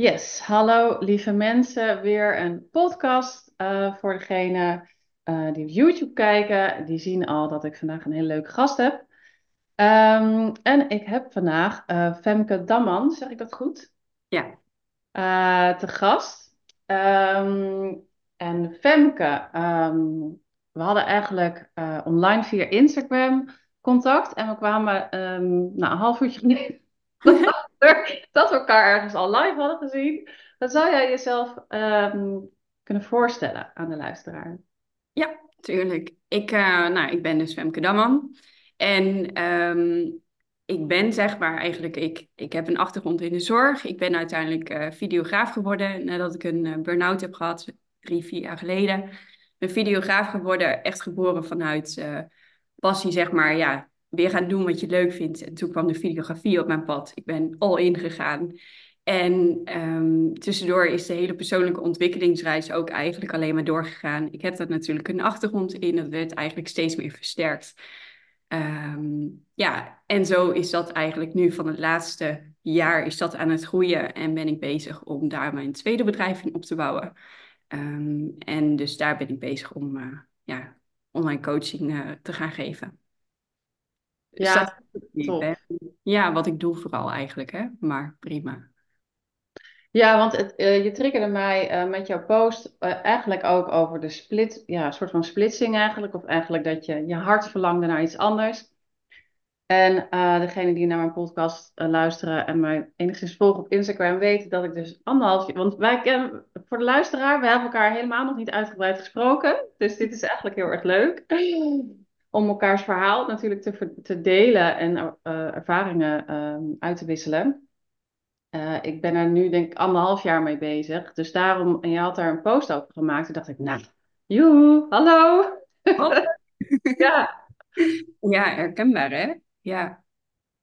Yes, hallo lieve mensen. Weer een podcast uh, voor degene uh, die op YouTube kijken. Die zien al dat ik vandaag een hele leuke gast heb. Um, en ik heb vandaag uh, Femke Damman, zeg ik dat goed? Ja. te gast. Um, en Femke, um, we hadden eigenlijk online via Instagram contact. En we kwamen nou, een half uurtje geleden dat we elkaar ergens al live hadden gezien. Wat zou jij jezelf ehm, kunnen voorstellen aan de luisteraar? Ja, tuurlijk. Ik, uh, nou, ik ben dus Femke Damman. En um, ik ben zeg maar eigenlijk, ik, ik heb een achtergrond in de zorg. Ik ben uiteindelijk uh, videograaf geworden nadat ik een uh, burn-out heb gehad, drie, vier jaar geleden. Ben videograaf geworden, echt geboren vanuit passie, zeg maar, ja, weer gaan doen wat je leuk vindt. En toen kwam de videografie op mijn pad. Ik ben al ingegaan. En um, tussendoor is de hele persoonlijke ontwikkelingsreis ook eigenlijk alleen maar doorgegaan. Ik heb daar natuurlijk een achtergrond in. Dat werd eigenlijk steeds meer versterkt. Um, ja, en zo is dat eigenlijk nu van het laatste jaar is dat aan het groeien. En ben ik bezig om daar mijn tweede bedrijf in op te bouwen. Um, en dus daar ben ik bezig om uh, ja, online coaching uh, te gaan geven. Ja, ja, wat ik doe vooral eigenlijk, hè? maar prima. Ja, want het, uh, je triggerde mij uh, met jouw post uh, eigenlijk ook over de split, ja, een soort van splitsing eigenlijk, of eigenlijk dat je je hart verlangde naar iets anders. En degene die naar mijn podcast luisteren en mij enigszins volgen op Instagram weten dat ik dus anderhalf want wij kennen, voor de luisteraar, we hebben elkaar helemaal nog niet uitgebreid gesproken, dus dit is eigenlijk heel erg leuk om elkaars verhaal natuurlijk te, te delen en uh, ervaringen uh, uit te wisselen. Uh, ik ben er nu denk ik anderhalf jaar mee bezig. Dus daarom, en je had daar een post over gemaakt. Toen dacht ik, nou, joe, hallo. ja. Ja, herkenbaar hè? Ja.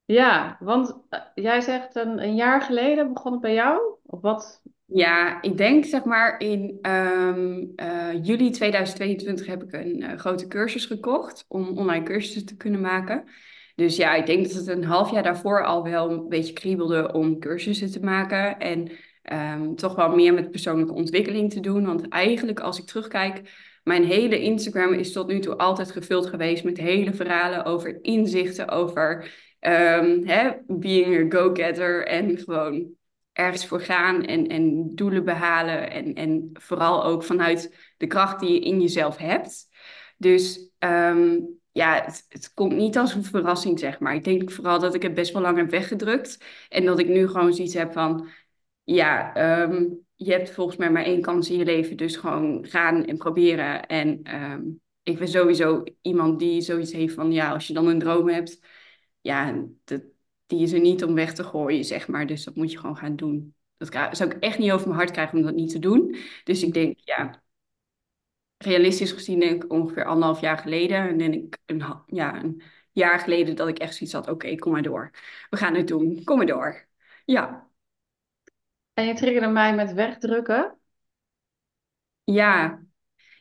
Ja, want jij zegt een, een jaar geleden begon het bij jou? Of wat, ja, ik denk zeg maar in um, uh, juli 2022 heb ik een uh, grote cursus gekocht om online cursussen te kunnen maken. Dus ja, ik denk dat het een half jaar daarvoor al wel een beetje kriebelde om cursussen te maken. En um, toch wel meer met persoonlijke ontwikkeling te doen. Want eigenlijk als ik terugkijk, mijn hele Instagram is tot nu toe altijd gevuld geweest met hele verhalen over inzichten, over um, hè, being a go-getter en gewoon ergens voor gaan en, en doelen behalen. En, en vooral ook vanuit de kracht die je in jezelf hebt. Dus um, ja, het, het, komt niet als een verrassing, zeg maar. Ik denk vooral dat ik het best wel lang heb weggedrukt. En dat ik nu gewoon zoiets heb van... Ja, um, je hebt volgens mij maar één kans in je leven. Dus gewoon gaan en proberen. En um, ik ben sowieso iemand die zoiets heeft van... Ja, als je dan een droom hebt... Ja, dat, die is er niet om weg te gooien, zeg maar. Dus dat moet je gewoon gaan doen. Dat zou ik echt niet over mijn hart krijgen om dat niet te doen. Dus ik denk, ja, realistisch gezien denk ik ongeveer anderhalf jaar geleden. En denk ik een, ja, een jaar geleden dat ik echt zoiets had, oké, kom maar door. We gaan het doen, kom maar door. Ja. En je triggerde mij met wegdrukken? Ja,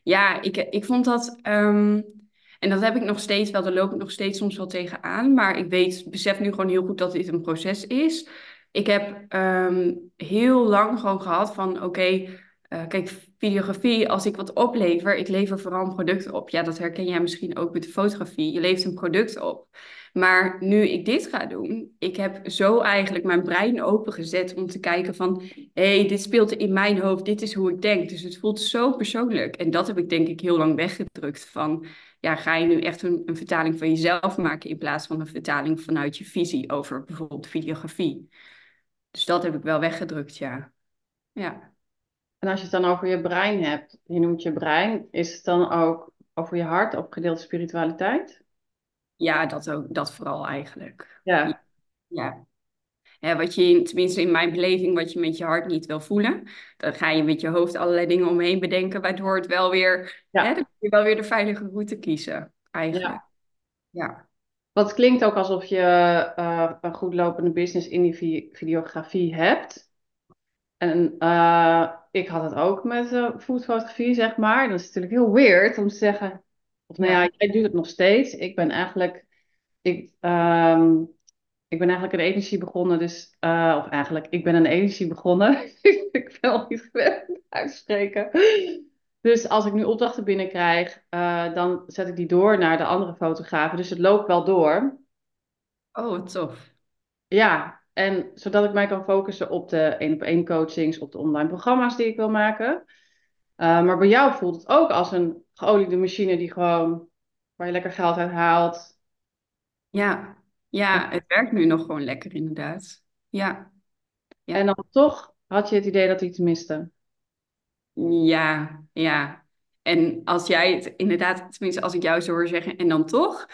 ja ik, ik vond dat... Um, en dat heb ik nog steeds wel, daar loop ik nog steeds soms wel tegenaan. Maar ik weet, besef nu gewoon heel goed dat dit een proces is. Ik heb ehm, heel lang gewoon gehad van, oké, uh, kijk, videografie, als ik wat oplever, ik lever vooral een product op. Ja, dat herken jij misschien ook met de fotografie. Je levert een product op. Maar nu ik dit ga doen, ik heb zo eigenlijk mijn brein opengezet om te kijken van, hé, hey, dit speelt in mijn hoofd, dit is hoe ik denk. Dus het voelt zo persoonlijk. En dat heb ik denk ik heel lang weggedrukt van, ja, ga je nu echt een, een vertaling van jezelf maken in plaats van een vertaling vanuit je visie over bijvoorbeeld videografie. Dus dat heb ik wel weggedrukt, ja. Ja. En als je het dan over je brein hebt, je noemt je brein, is het dan ook over je hart, of gedeelde spiritualiteit? Ja, dat ook, dat vooral eigenlijk. Ja. Ja. Wat je, tenminste in mijn beleving, wat je met je hart niet wil voelen, dan ga je met je hoofd allerlei dingen omheen bedenken, waardoor het wel weer, ja. hè, dan kun je wel weer de veilige route kiezen, eigenlijk. Ja. ja. Wat klinkt ook alsof je uh, een goed lopende business in die videografie hebt. En uh, ik had het ook met uh, foodfotografie, zeg maar. Dat is natuurlijk heel weird om te zeggen, of nou ja, jij doet het nog steeds. Ik ben eigenlijk, ik, um, ik ben eigenlijk een energie begonnen, dus, uh, of eigenlijk, ik ben een energie begonnen. ik ben al niet gewend uitspreken. Dus als ik nu opdrachten binnenkrijg, uh, dan zet ik die door naar de andere fotografen. Dus het loopt wel door. Oh, tof. Ja, en zodat ik mij kan focussen op de één op één coachings, op de online programma's die ik wil maken. Uh, maar bij jou voelt het ook als een geoliede machine die gewoon waar je lekker geld uit haalt. Ja, ja, het werkt nu nog gewoon lekker inderdaad. Ja. ja. En dan toch had je het idee dat iets miste. Ja, ja. En als jij het inderdaad, tenminste als ik jou zo hoor zeggen, en dan toch.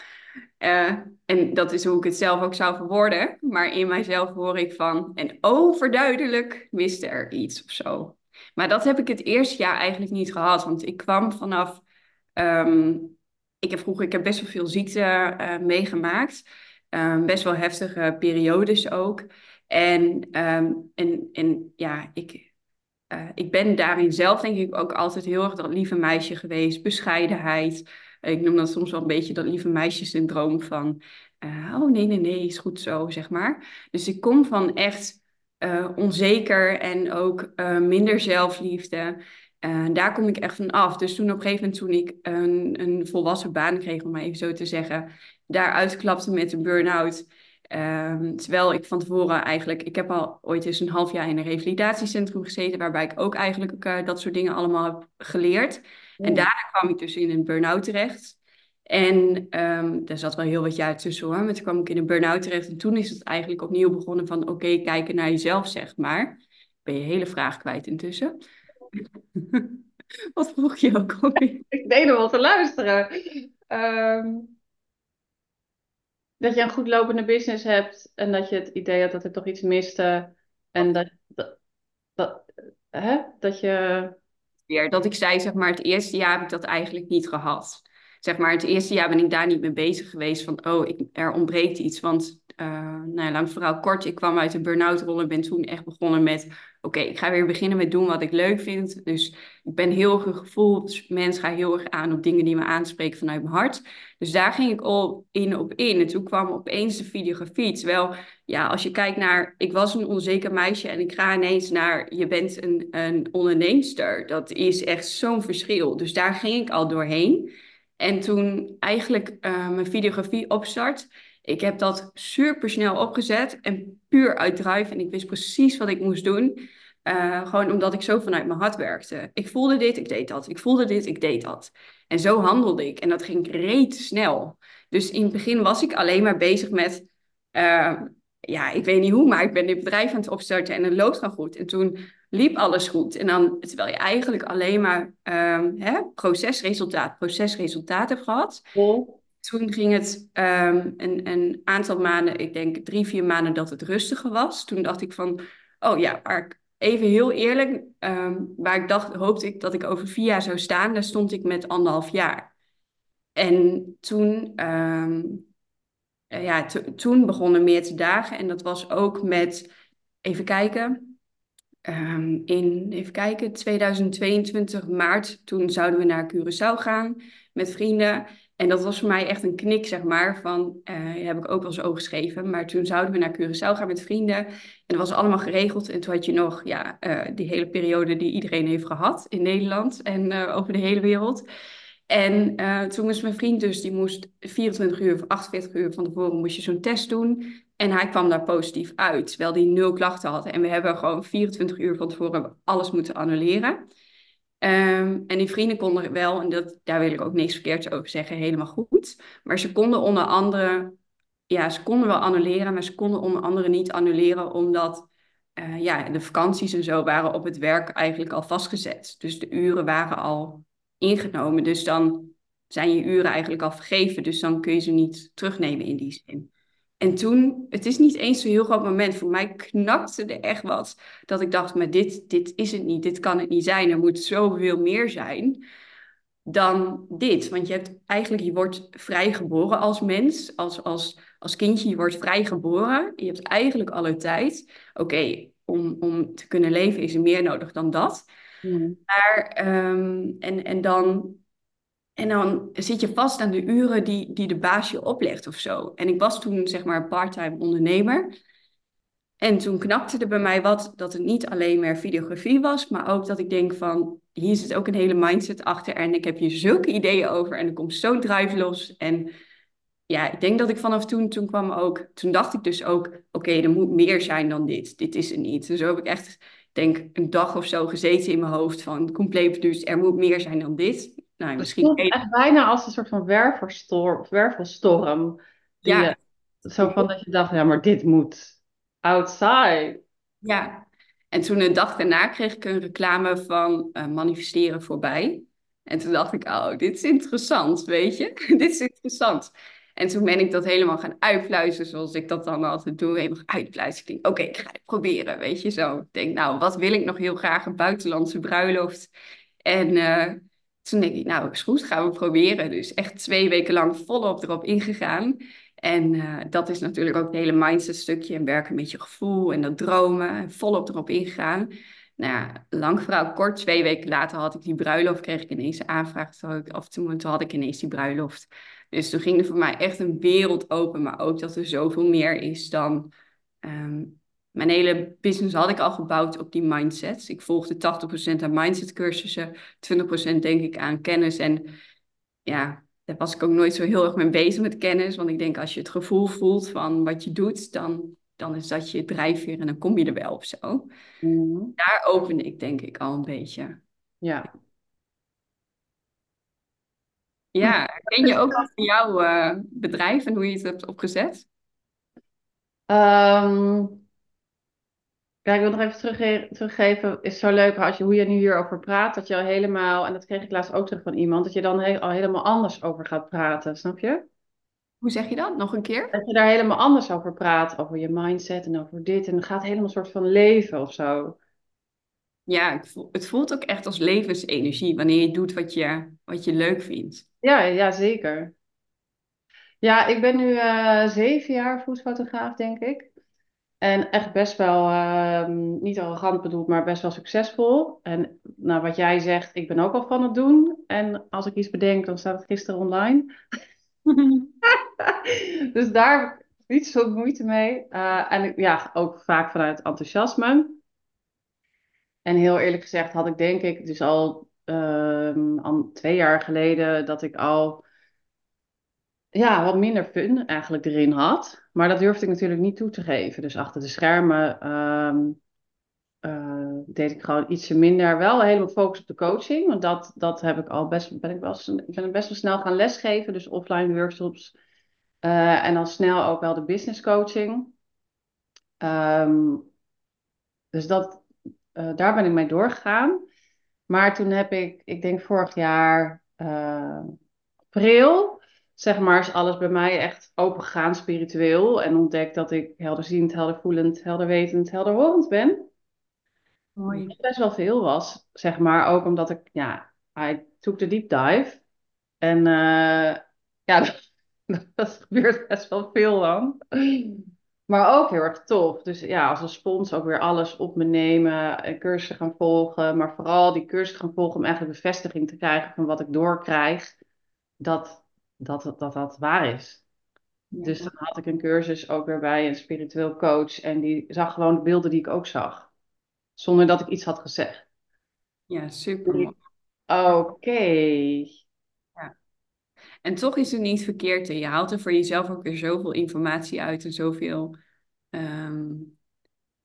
Uh, en dat is hoe ik het zelf ook zou verwoorden. Maar in mijzelf hoor ik van, en overduidelijk miste er iets of zo. Maar dat heb ik het eerste jaar eigenlijk niet gehad. Want ik kwam vanaf. Um, ik heb vroeger ik heb best wel veel ziekte uh, meegemaakt. Um, best wel heftige periodes ook. En, um, en, en ja, ik, uh, ik ben daarin zelf denk ik ook altijd heel erg dat lieve meisje geweest. Bescheidenheid. Ik noem dat soms wel een beetje dat lieve meisje-syndroom van... Uh, oh nee, nee, nee, is goed zo, zeg maar. Dus ik kom van echt uh, onzeker en ook minder zelfliefde. Uh, daar kom ik echt van af. Dus toen op een gegeven moment, toen ik een, een volwassen baan kreeg, om maar even zo te zeggen, daaruit klapte met een burn-out. Ehm, terwijl ik van tevoren eigenlijk, ik heb al ooit eens een half jaar in een revalidatiecentrum gezeten, waarbij ik ook eigenlijk dat soort dingen allemaal heb geleerd. En daarna kwam ik dus in een burn-out terecht. En um, daar zat wel heel wat jaar tussen hoor. Maar toen kwam ik in een burn-out terecht. En toen is het eigenlijk opnieuw begonnen van oké, kijken naar jezelf, zeg maar. Ben je hele vraag kwijt intussen. wat vroeg je ook alweer? Ik deed nog wel te luisteren. Um, dat je een goed lopende business hebt en dat je het idee had dat er toch iets miste. En dat, dat, dat, hè? dat je. Weer, dat ik zei, zeg maar, het eerste jaar heb ik dat eigenlijk niet gehad zeg maar, het eerste jaar ben ik daar niet mee bezig geweest van, oh, ik, er ontbreekt iets. Want, uh, nou ja, lang vooral kort, ik kwam uit een burn-out rol en ben toen echt begonnen met, oké, ik ga weer beginnen met doen wat ik leuk vind. Dus ik ben heel erg een gevoelsmens, ga heel erg aan op dingen die me aanspreken vanuit mijn hart. Dus daar ging ik al in op in. En toen kwam opeens de videografie. Terwijl, ja, als je kijkt naar, ik was een onzeker meisje en ik ga ineens naar, je bent een, een onderneemster. Dat is echt zo'n verschil. Dus daar ging ik al doorheen. En toen eigenlijk uh, mijn videografie opstart, ik heb dat super snel opgezet en puur uit drive. En ik wist precies wat ik moest doen. Uh, gewoon omdat ik zo vanuit mijn hart werkte. Ik voelde dit, ik deed dat. Ik voelde dit, ik deed dat. En zo handelde ik. En dat ging reet snel. Dus in het begin was ik alleen maar bezig met... Uh, ja, ik weet niet hoe, maar ik ben dit bedrijf aan het opstarten en het loopt gewoon goed. En toen liep alles goed. En dan, terwijl je eigenlijk alleen maar um, hè, procesresultaat, procesresultaat hebt gehad. Toen ging het um, een, een, aantal maanden, ik denk drie, vier maanden dat het rustiger was. Toen dacht ik van, oh ja, maar even heel eerlijk, um, waar ik dacht, hoopte ik dat ik over vier jaar zou staan, daar stond ik met anderhalf jaar. En toen, ja, toen begonnen meer te dagen. En dat was ook met, even kijken, Um, in, even kijken, 2022 maart, toen zouden we naar Curaçao gaan met vrienden. En dat was voor mij echt een knik, zeg maar, van, uh, heb ik ook wel eens over geschreven. Maar toen zouden we naar Curaçao gaan met vrienden. En dat was allemaal geregeld. En toen had je nog, ja, uh, die hele periode die iedereen heeft gehad in Nederland en uh, over de hele wereld. En toen was mijn vriend dus, die moest 24 uur of 48 uur van tevoren moest je zo'n test doen. En hij kwam daar positief uit, terwijl hij nul klachten had. En we hebben gewoon 24 uur van tevoren alles moeten annuleren. Um, en die vrienden konden wel, en dat, daar wil ik ook niks verkeerds over zeggen, helemaal goed. Maar ze konden onder andere, ja, ze konden wel annuleren, maar ze konden onder andere niet annuleren omdat uh, ja, de vakanties en zo waren op het werk eigenlijk al vastgezet. Dus de uren waren al ingenomen. Dus dan zijn je uren eigenlijk al vergeven. Dus dan kun je ze niet terugnemen in die zin. En toen, het is niet eens zo'n heel groot moment. Voor mij knakte er echt wat. Dat ik dacht, maar dit, dit is het niet. Dit kan het niet zijn. Er moet zoveel meer zijn dan dit. Want je hebt eigenlijk, je wordt vrijgeboren als mens. Als, als, als kindje, je wordt vrijgeboren. Je hebt eigenlijk alle tijd. Oké, om, om te kunnen leven is er meer nodig dan dat. Maar, um, en, en dan En dan zit je vast aan de uren die, die de baas je oplegt of zo. En ik was toen zeg maar parttime ondernemer. En toen knapte er bij mij wat dat het niet alleen maar videografie was, maar ook dat ik denk van, hier zit ook een hele mindset achter en ik heb hier zulke ideeën over en er komt zo'n drive los. En ja, ik denk dat ik vanaf toen, toen kwam ook, toen dacht ik dus ook, oké, er moet meer zijn dan dit. Dit is er niet. Dus zo heb ik echt, denk een dag of zo gezeten in mijn hoofd van, compleet dus er moet meer zijn dan dit. Nou, Het misschien voelt echt bijna als een soort van wervelstorm, wervelstorm. Die, Ja, je- zo van dat je dacht, ja, maar dit moet outside. Ja, en toen de dag daarna kreeg ik een reclame van eh, manifesteren voorbij. En toen dacht ik, oh, dit is interessant, weet je? Dit is interessant. En toen ben ik dat helemaal gaan uitpluizen, zoals ik dat dan altijd doe. Helemaal uitpluizen. Oké, ik ga het proberen, weet je zo. Ik denk, nou, wat wil ik nog heel graag? Een buitenlandse bruiloft. En eh, toen denk ik, nou, is goed, gaan we proberen. Dus echt twee weken lang volop erop ingegaan. En eh, dat is natuurlijk ook het hele mindset stukje en werken met je gevoel en dat dromen. En volop erop ingegaan. Nou ja, lang verhaal kort, twee weken later had ik die bruiloft, kreeg ik ineens een aanvraag. Ik- of toen, toen had ik ineens die bruiloft. Dus toen ging er voor mij echt een wereld open, maar ook dat er zoveel meer is dan... ehm, mijn hele business had ik al gebouwd op die mindset. Ik volgde 80% aan mindset cursussen, 20% denk ik aan kennis en ja, daar was ik ook nooit zo heel erg mee bezig met kennis. Want ik denk, als je het gevoel voelt van wat je doet, dan, dan is dat je drijfveer en dan kom je er wel of zo. Mhm. Daar opende ik denk ik al een beetje. Ja. Ja, ken je ook wat van jouw eh, bedrijf en hoe je het hebt opgezet? Ehm, kijk, ik wil nog even terugge- teruggeven. Is zo leuk als je, hoe je nu hierover praat. Dat je al helemaal, en dat kreeg ik laatst ook terug van iemand, dat je dan he- al helemaal anders over gaat praten. Snap je? Hoe zeg je dat? Nog een keer? Dat je daar helemaal anders over praat. Over je mindset en over dit. En het gaat helemaal een soort van leven of zo. Ja, het voelt ook echt als levensenergie wanneer je doet wat je, wat je leuk vindt. Ja, ja, zeker. Ja, ik ben nu eh, zeven jaar foodfotograaf, denk ik. En echt best wel, ehm, niet arrogant bedoeld, maar best wel succesvol. En nou, wat jij zegt, ik ben ook al van het doen. En als ik iets bedenk, dan staat het gisteren online. Dus daar heb ik niet zo moeite mee. Eh, en ja, ook vaak vanuit enthousiasme. En heel eerlijk gezegd had ik denk ik dus al, ehm, twee jaar geleden dat ik al ja, wat minder fun eigenlijk erin had. Maar dat durfde ik natuurlijk niet toe te geven. Dus achter de schermen ehm, eh, deed ik gewoon ietsje minder. Wel helemaal focus op de coaching. Want dat, dat heb ik al best, ben ik wel, ben best wel snel gaan lesgeven. Dus offline workshops. Eh, en dan snel ook wel de business coaching. Ehm, dus dat, eh, daar ben ik mee doorgegaan. Maar toen heb ik, ik denk vorig jaar, april, zeg maar, is alles bij mij echt opengegaan spiritueel. En ontdekt dat ik helderziend, heldervoelend, helderwetend, helderhorend ben. Mooi. Wat best wel veel was, zeg maar. Ook omdat ik, ja, I took the deep dive. En eh, ja, dat, dat gebeurt best wel veel dan. Maar ook heel erg tof. Dus ja, als een spons ook weer alles op me nemen. En cursussen gaan volgen. Maar vooral die cursussen gaan volgen om eigenlijk bevestiging te krijgen van wat ik doorkrijg. Dat dat, dat, dat, dat waar is. Ja, Dus dan had ik een cursus ook weer bij een spiritueel coach. En die zag gewoon de beelden die ik ook zag. Zonder dat ik iets had gezegd. ja super mooi. Oké. Ja. En toch is het niet verkeerd. Je haalt er voor jezelf ook weer zoveel informatie uit en zoveel. ehm,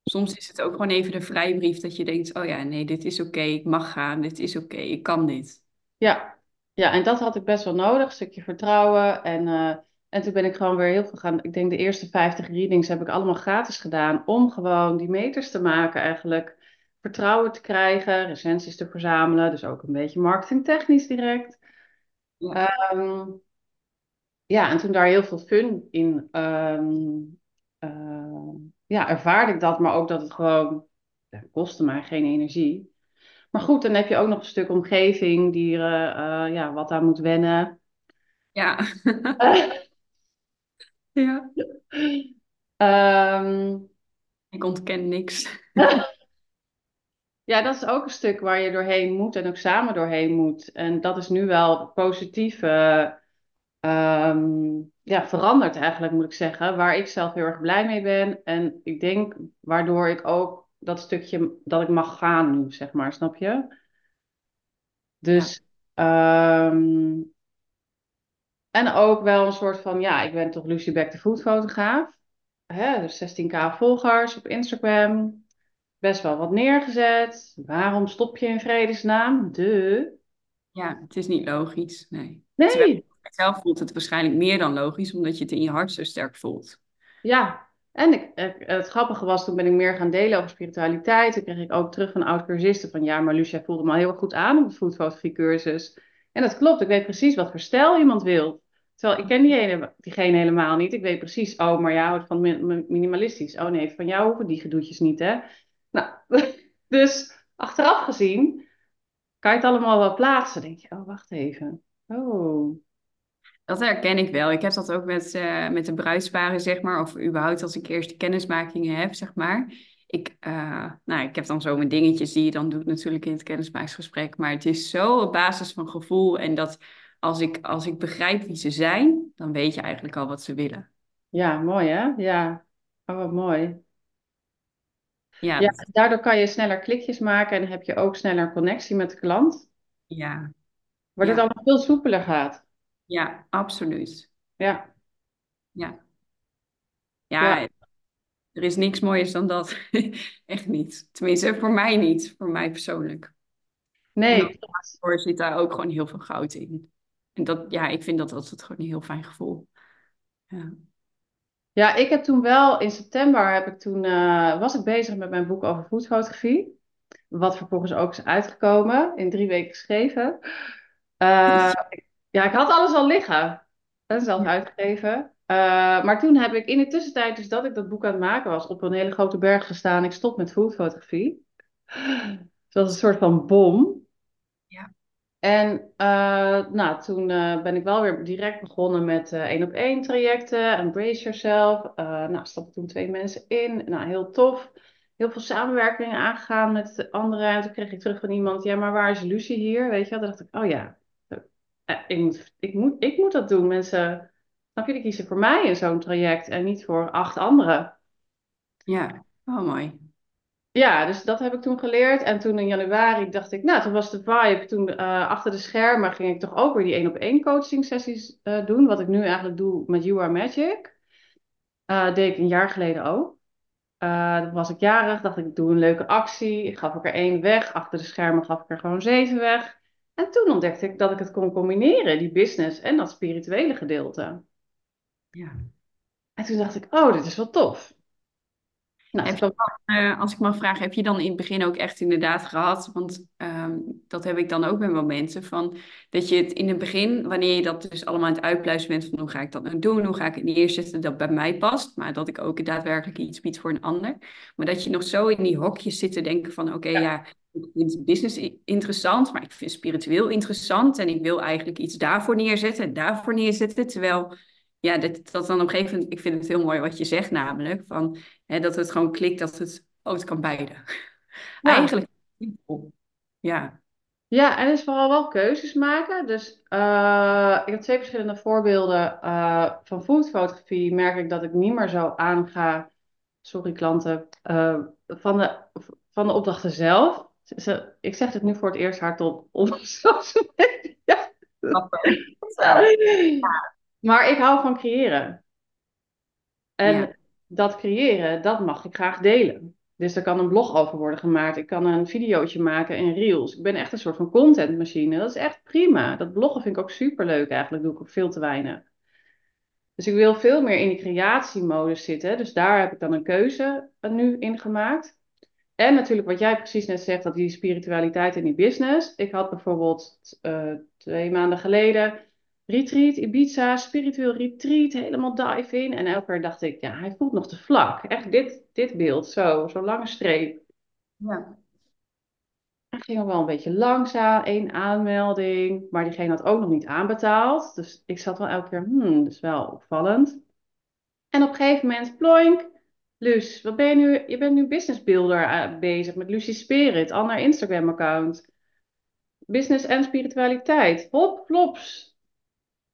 soms is het ook gewoon even de vrijbrief dat je denkt: oh ja, nee, dit is oké, ik mag gaan, dit is oké, ik kan dit. Ja. Ja, en dat had ik best wel nodig. Een stukje vertrouwen. En, eh, en toen ben ik gewoon weer heel veel gaan. Ik denk de eerste 50 readings heb ik allemaal gratis gedaan. Om gewoon die meters te maken eigenlijk. Vertrouwen te krijgen, recensies te verzamelen. Dus ook een beetje marketingtechnisch direct. Ja, Ehm, ja, en toen daar heel veel fun in ehm, eh, ja, ervaarde ik dat, maar ook dat het gewoon ja, kostte mij geen energie. Maar goed, dan heb je ook nog een stuk omgeving die er eh, ja, wat aan moet wennen. ja. ja. Ehm, Ik ontken niks. Ja, dat is ook een stuk waar je doorheen moet en ook samen doorheen moet. En dat is nu wel positief eh, ehm, ja, veranderd eigenlijk, moet ik zeggen. Waar ik zelf heel erg blij mee ben. En ik denk waardoor ik ook dat stukje dat ik mag gaan nu, zeg maar, snap je? Ja, Dus, ehm, en ook wel een soort van, ja, ik ben toch Lucie Beck de foodfotograaf. Hè, dus 16k volgers op Instagram. Best wel wat neergezet. Waarom stop je in vredesnaam? De. ja, het is niet logisch. Nee. Nee, zelf voelt het waarschijnlijk meer dan logisch, omdat je het in je hart zo sterk voelt. Ja, en ik, het grappige was, toen ben ik meer gaan delen over spiritualiteit. Toen kreeg ik ook terug van oud-cursisten van, ja, maar Lucia voelde me al heel goed aan op de foodfotografie cursus. En dat klopt, ik weet precies wat voor stijl iemand wil. Terwijl ik ken die ene, diegene helemaal niet. Ik weet precies, oh, maar jij houdt van mi- mi- minimalistisch. Oh nee, van jou hoeven die gedoetjes niet, hè? Nou, dus achteraf gezien kan je het allemaal wel plaatsen. denk je, oh, wacht even. Oh, Dat herken ik wel. Ik heb dat ook met, eh, met de bruidsparen, zeg maar, of überhaupt als ik eerst de kennismakingen heb, zeg maar. Ik, eh, nou, ik heb dan zo mijn dingetjes die je dan doet natuurlijk in het kennismakingsgesprek, maar het is zo op basis van gevoel en dat als ik, als ik begrijp wie ze zijn, dan weet je eigenlijk al wat ze willen. ja, mooi hè? Ja, oh, wat mooi. Ja, Ja, daardoor kan je sneller klikjes maken en heb je ook sneller connectie met de klant, ja, waardoor het allemaal veel soepeler gaat. Ja, absoluut. Ja, Ja, ja. ja, er is niks mooiers dan dat. Echt niet. Tenminste, voor mij niet, voor mij persoonlijk. Nee, daarvoor zit daar ook gewoon heel veel goud in. En dat, ja, ik vind dat altijd gewoon een heel fijn gevoel. Ja. ja, ik heb toen wel in september heb ik toen, eh, was ik bezig met mijn boek over foodfotografie, wat vervolgens ook is uitgekomen, in drie weken geschreven. Eh, ja, ik had alles al liggen en zelf uitgegeven. Eh, maar toen heb ik in de tussentijd, dus dat ik dat boek aan het maken was, op een hele grote berg gestaan. Ik stop met foodfotografie. Het was een soort van bom. Ja. En eh, nou, toen eh, ben ik wel weer direct begonnen met één op één trajecten. Embrace yourself. Nou, stapten toen twee mensen in. Nou, heel tof. Heel veel samenwerkingen aangegaan met anderen. En toen kreeg ik terug van iemand, ja, maar waar is Lucie hier? Weet je wel? Dacht ik, oh ja, ik moet, ik moet, ik moet dat doen. Mensen, je, die kiezen voor mij in zo'n traject en niet voor acht anderen. Ja, oh mooi. Ja, dus dat heb ik toen geleerd. En toen in januari dacht ik, nou, toen was de vibe. Toen eh, achter de schermen ging ik toch ook weer die één op één coaching sessies eh, doen. Wat ik nu eigenlijk doe met You Are Magic. Eh deed ik een jaar geleden ook. Eh dan was ik jarig, dacht ik, ik doe een leuke actie. Ik gaf ik er één weg. Achter de schermen gaf ik er gewoon zeven weg. En toen ontdekte ik dat ik het kon combineren, die business en dat spirituele gedeelte. Ja. En toen dacht ik, oh, dit is wel tof. Nou, Heb je dan, eh, als ik mag vragen, heb je dan in het begin ook echt inderdaad gehad? Want ehm, dat heb ik dan ook met momenten van dat je het in het begin, wanneer je dat dus allemaal aan het uitpluizen bent van hoe ga ik dat nou doen, hoe ga ik het neerzetten dat bij mij past, maar dat ik ook daadwerkelijk iets bied voor een ander. Maar dat je nog zo in die hokjes zit te denken van oké, ja, ik vind business interessant, maar ik vind spiritueel interessant en ik wil eigenlijk iets daarvoor neerzetten en daarvoor neerzetten, terwijl ja, dat, dat dan op een gegeven moment, ik vind het heel mooi wat je zegt namelijk, van Hè, dat het gewoon klikt dat het, oh, het kan beide. ja, Eigenlijk. Ja, Ja, en dus vooral wel keuzes maken. Dus eh, ik heb twee verschillende voorbeelden. Eh, van foodfotografie merk ik dat ik niet meer zo aanga, sorry klanten, eh, van de, van de opdrachten zelf. Ze- ik zeg het nu voor het eerst hardop op social media. Maar ik hou van creëren. Ja, En dat creëren, dat mag ik graag delen. Dus er kan een blog over worden gemaakt. Ik kan een videootje maken in Reels. Ik ben echt een soort van contentmachine. Dat is echt prima. Dat bloggen vind ik ook superleuk eigenlijk. Doe ik ook veel te weinig. Dus ik wil veel meer in die creatiemodus zitten. Dus daar heb ik dan een keuze nu in gemaakt. En natuurlijk wat jij precies net zegt, dat die spiritualiteit en die business. Ik had bijvoorbeeld eh, twee maanden geleden retreat, Ibiza, spiritueel retreat, helemaal dive in. En elke keer dacht ik, ja, hij voelt nog te vlak. Echt dit, dit beeld, zo, zo'n lange streep. ja, Hij ging wel een beetje langzaam, één aanmelding, maar diegene had ook nog niet aanbetaald. Dus ik zat wel elke keer, hmm, dat is wel opvallend. En op een gegeven moment, ploink, Luus, wat ben je nu? Je bent nu business builder eh, bezig met Lucy Spirit, ander Instagram-account. Business en spiritualiteit. Hop, klops.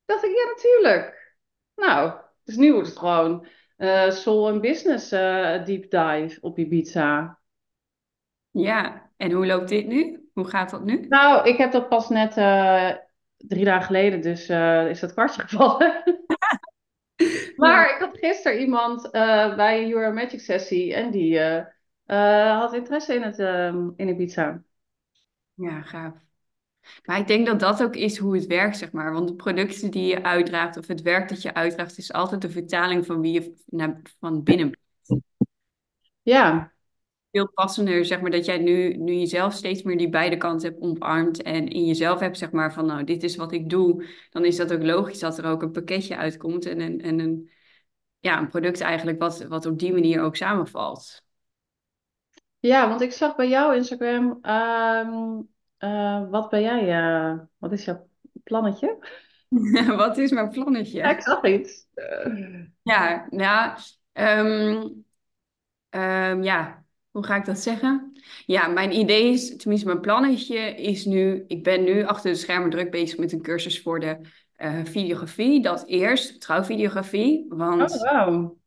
Dacht ik, ja, natuurlijk. Nou, dus nu wordt het gewoon eh, Soul en Business eh, Deep Dive op Ibiza. Ja, en hoe loopt dit nu? Hoe gaat dat nu? Nou, ik heb dat pas net drie dagen geleden, dus is dat kwartje gevallen. Maar ik had gisteren iemand eh, bij een Euro Magic sessie en die eh, eh, had interesse in het ehm, in Ibiza. ja, gaaf. Maar ik denk dat dat ook is hoe het werkt, zeg maar. Want de producten die je uitdraagt of het werk dat je uitdraagt, is altijd de vertaling van wie je naar, van binnen bent. Ja, Veel passender, zeg maar, dat jij nu, nu jezelf steeds meer die beide kanten hebt omarmd en in jezelf hebt, zeg maar, van nou, dit is wat ik doe. Dan is dat ook logisch dat er ook een pakketje uitkomt en een, en een, ja, een product eigenlijk wat, wat op die manier ook samenvalt. ja, want ik zag bij jouw Instagram, ehm, eh, wat ben jij, eh, wat is jouw plannetje? Wat is mijn Ja, ik plannetje? zag iets. Ja, nou, ehm, ehm, ja, hoe ga ik dat zeggen? Ja, mijn idee is, tenminste mijn plannetje is nu, ik ben nu achter de schermen druk bezig met een cursus voor de eh, videografie. Dat eerst, trouwvideografie, Oh, want wauw.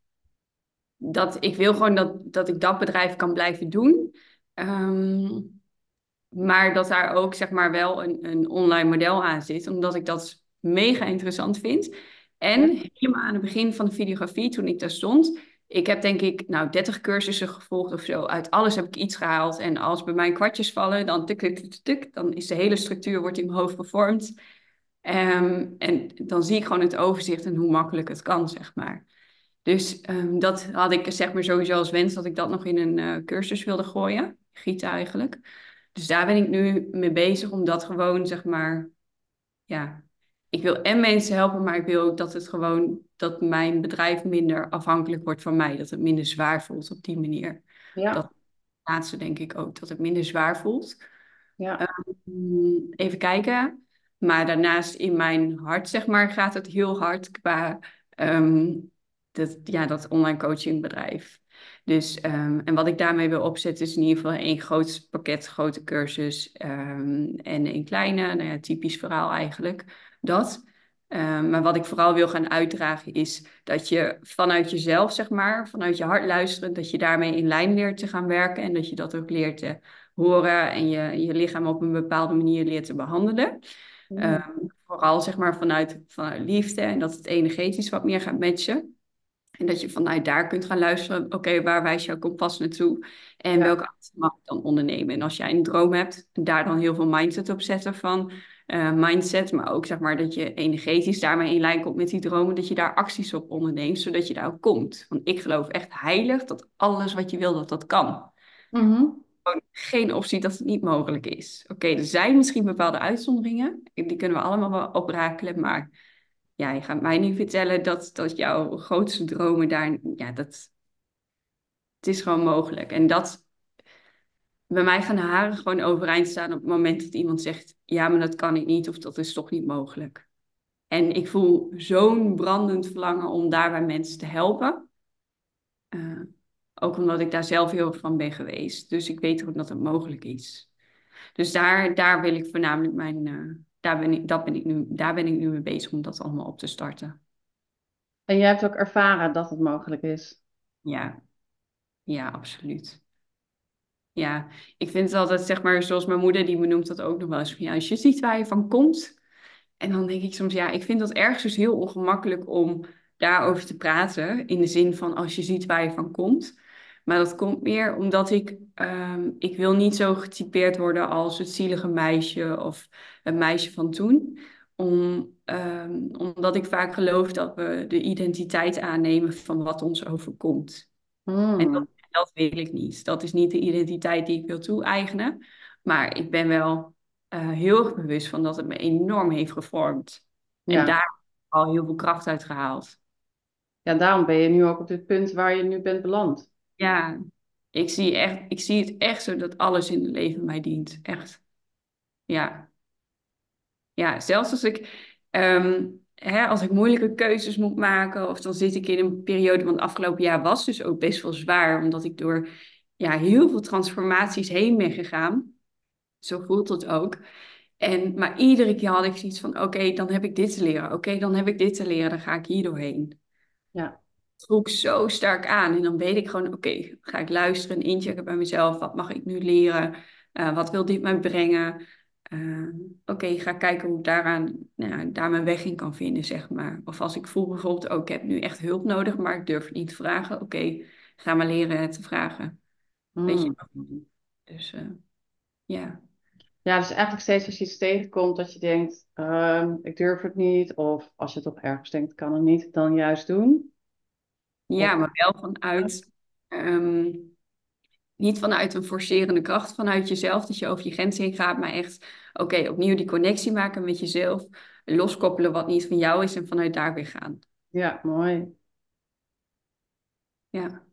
dat, ik wil gewoon dat, dat ik dat bedrijf kan blijven doen. Ehm, maar dat daar ook zeg maar wel een, een online model aan zit, omdat ik dat mega interessant vind. En helemaal aan het begin van de videografie, toen ik daar stond, ik heb denk ik nou 30 cursussen gevolgd of zo. Uit alles heb ik iets gehaald. En als bij mij kwartjes vallen, dan tuk, tuk, tuk, tuk, dan is de hele structuur wordt in mijn hoofd gevormd. Ehm, en dan zie ik gewoon het overzicht en hoe makkelijk het kan, zeg maar. Dus ehm, dat had ik zeg maar sowieso als wens dat ik dat nog in een eh, cursus wilde gooien. Gieten eigenlijk. Dus daar ben ik nu mee bezig om dat gewoon zeg maar, ja. Ik wil en mensen helpen, maar ik wil ook dat het gewoon, dat mijn bedrijf minder afhankelijk wordt van mij. Dat het minder zwaar voelt op die manier. Ja, Dat laatste denk ik ook, dat het minder zwaar voelt. ja. Mm, Even kijken. Maar daarnaast in mijn hart, zeg maar, gaat het heel hard qua ehm, dat, ja, dat online coachingbedrijf. Dus, ehm, en wat ik daarmee wil opzetten is in ieder geval één groot pakket, grote cursus ehm, en een kleine, nou ja, typisch verhaal eigenlijk. Dat. Ehm, maar wat ik vooral wil gaan uitdragen is dat je vanuit jezelf, zeg maar, vanuit je hart luisteren, dat je daarmee in lijn leert te gaan werken en dat je dat ook leert te horen en je, je lichaam op een bepaalde manier leert te behandelen. Mm. Ehm, vooral zeg maar vanuit, vanuit liefde en dat het energetisch wat meer gaat matchen. En dat je vanuit daar kunt gaan luisteren, oké, waar wijst jouw kompas naartoe en Ja. welke actie mag ik dan ondernemen? En als jij een droom hebt, daar dan heel veel mindset op zetten van eh, mindset, maar ook zeg maar dat je energetisch daarmee in lijn komt met die dromen, dat je daar acties op onderneemt, zodat je daar ook komt. Want ik geloof echt heilig dat alles wat je wil, dat dat kan Mhm. geen optie dat het niet mogelijk is. Oké, er zijn misschien bepaalde uitzonderingen. Die kunnen we allemaal wel oprakelen. Maar ja, je gaat mij niet vertellen dat, dat jouw grootste dromen daar... Ja, dat... Het is gewoon mogelijk. En dat... Bij mij gaan de haren gewoon overeind staan op het moment dat iemand zegt... Ja, maar dat kan ik niet of dat is toch niet mogelijk. En ik voel zo'n brandend verlangen om daarbij mensen te helpen. Eh, ook omdat ik daar zelf heel erg van ben geweest. Dus ik weet ook dat het mogelijk is. Dus daar, daar wil ik voornamelijk mijn. eh, daar, ben ik, dat ben ik nu, daar ben ik nu mee bezig om dat allemaal op te starten. En jij hebt ook ervaren dat het mogelijk is. Ja, ja, absoluut. Ja, ik vind het altijd, zeg maar, zoals mijn moeder, die benoemt dat ook nog wel eens. Ja, als je ziet waar je van komt. En dan denk ik soms, ja, ik vind dat ergens dus heel ongemakkelijk om daarover te praten. In de zin van als je ziet waar je van komt. Maar dat komt meer omdat ik, ehm, ik wil niet zo getypeerd worden als het zielige meisje of het meisje van toen. Om, ehm, omdat ik vaak geloof dat we de identiteit aannemen van wat ons overkomt. En dat, Mm. dat wil ik niet. Dat is niet de identiteit die ik wil toe-eigenen. Maar ik ben wel eh, heel erg bewust van dat het me enorm heeft gevormd. En daar heb ik al heel veel kracht uit gehaald. ja, daarom ben je nu ook op dit punt waar je nu bent beland. Ja, ik zie, echt, ik zie het echt zo dat alles in het leven mij dient. Echt. Ja. Ja, zelfs als ik... ehm, hè, als ik moeilijke keuzes moet maken, of dan zit ik in een periode, want afgelopen jaar was dus ook best wel zwaar, omdat ik door ja, heel veel transformaties heen ben gegaan. Zo voelt het ook. En, maar iedere keer had ik zoiets van, oké, dan heb ik dit te leren. Oké, dan heb ik dit te leren, dan ga ik hier doorheen. Ja. Trok zo sterk aan. En dan weet ik gewoon, oké, ga ik luisteren en inchecken bij mezelf. Wat mag ik nu leren? Uh, wat wil dit mij brengen? Uh, Oké, ga kijken hoe ik daaraan, nou, daar mijn weg in kan vinden, zeg maar. Of als ik voel bijvoorbeeld, ook oh, ik heb nu echt hulp nodig, maar ik durf het niet te vragen. Oké, ga maar leren het te vragen. Mm. Weet je? Dus uh, ja. Ja, dus eigenlijk steeds als je iets tegenkomt dat je denkt, uh, ik durf het niet. Of als je toch ergens denkt, kan het niet, dan juist doen. Ja, maar wel vanuit, um, niet vanuit een forcerende kracht, vanuit jezelf, dat je over je grens heen gaat, maar echt, oké, opnieuw die connectie maken met jezelf, loskoppelen wat niet van jou is en vanuit daar weer gaan. Ja, mooi. Ja.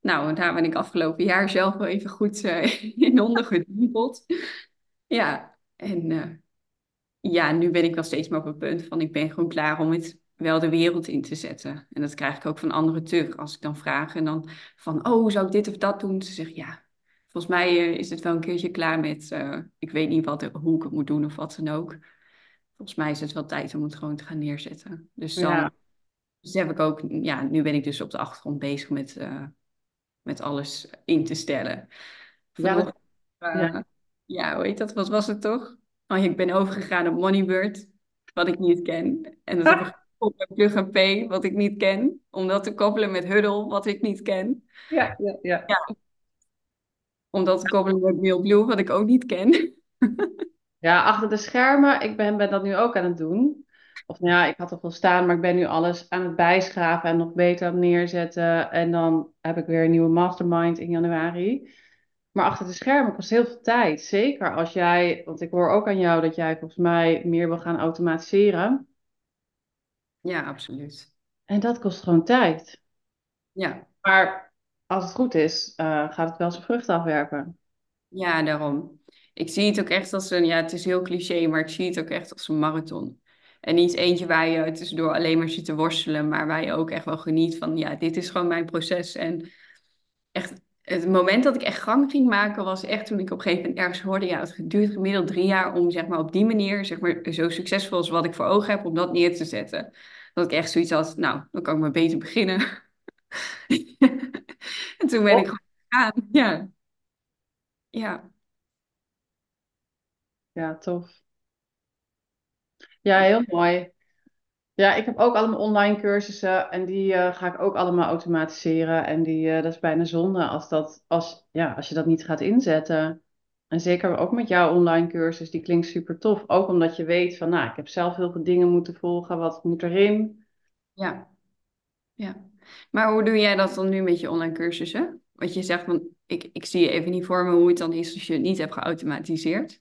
Nou, daar ben ik afgelopen jaar zelf wel even goed uh, in ondergedompeld. Ja, en uh, ja, nu ben ik wel steeds meer op het punt van ik ben gewoon klaar om het wel de wereld in te zetten. En dat krijg ik ook van anderen terug. Als ik dan vraag en dan van, oh, zou ik dit of dat doen? Ze zeggen, ja, volgens mij uh, is het wel een keertje klaar met, ik weet niet wat, hoe ik het moet doen of wat dan ook. Volgens mij is het wel tijd om het gewoon te gaan neerzetten. Dus dan ja. dus heb ik ook, ja, nu ben ik dus op de achtergrond bezig met met alles in te stellen. Ja, dat, uh, ja. ja, hoe heet dat? Wat was het toch? Oh, ik ben overgegaan op Moneybird, wat ik niet ken. En dat heb ik met Plug Pay, wat ik niet ken. Om dat te koppelen met Huddle, wat ik niet ken. Ja, ja, ja. ja. Om dat te koppelen met MailBlue, wat ik ook niet ken. ja, achter de schermen, ik ben, ben dat nu ook aan het doen. Of nou ja, ik had er veel staan, maar ik ben nu alles aan het bijschraven en nog beter neerzetten. En dan heb ik weer een nieuwe mastermind in januari. Maar achter de schermen kost heel veel tijd. Zeker als jij, want ik hoor ook aan jou dat jij volgens mij meer wil gaan automatiseren. Ja, absoluut. En dat kost gewoon tijd. Ja. Maar als het goed is, uh, gaat het wel zijn vrucht afwerpen. Ja, daarom. Ik zie het ook echt als een, ja, het is heel cliché, maar ik zie het ook echt als een marathon. En niet eentje waar je tussendoor alleen maar zit te worstelen, maar waar je ook echt wel geniet van, ja, dit is gewoon mijn proces. En echt, het moment dat ik echt gang ging maken, was echt toen ik op een gegeven moment ergens hoorde, ja, het duurt gemiddeld drie jaar om, zeg maar, op die manier, zeg maar, zo succesvol als wat ik voor ogen heb, om dat neer te zetten. Dat ik echt zoiets had, nou, dan kan ik maar beter beginnen. en toen ben ik gewoon gegaan, ja. Ja. Ja, tof. Ja, heel mooi. Ja, ik heb ook allemaal online cursussen en die uh, ga ik ook allemaal automatiseren. En die, uh, dat is bijna zonde als, dat, als, ja, als je dat niet gaat inzetten. En zeker ook met jouw online cursus, die klinkt super tof. Ook omdat je weet van, nou, ik heb zelf heel veel dingen moeten volgen, wat moet erin? Ja, ja. Maar hoe doe jij dat dan nu met je online cursussen? Want je zegt, van, ik, ik zie even niet voor me hoe het dan is als je het niet hebt geautomatiseerd.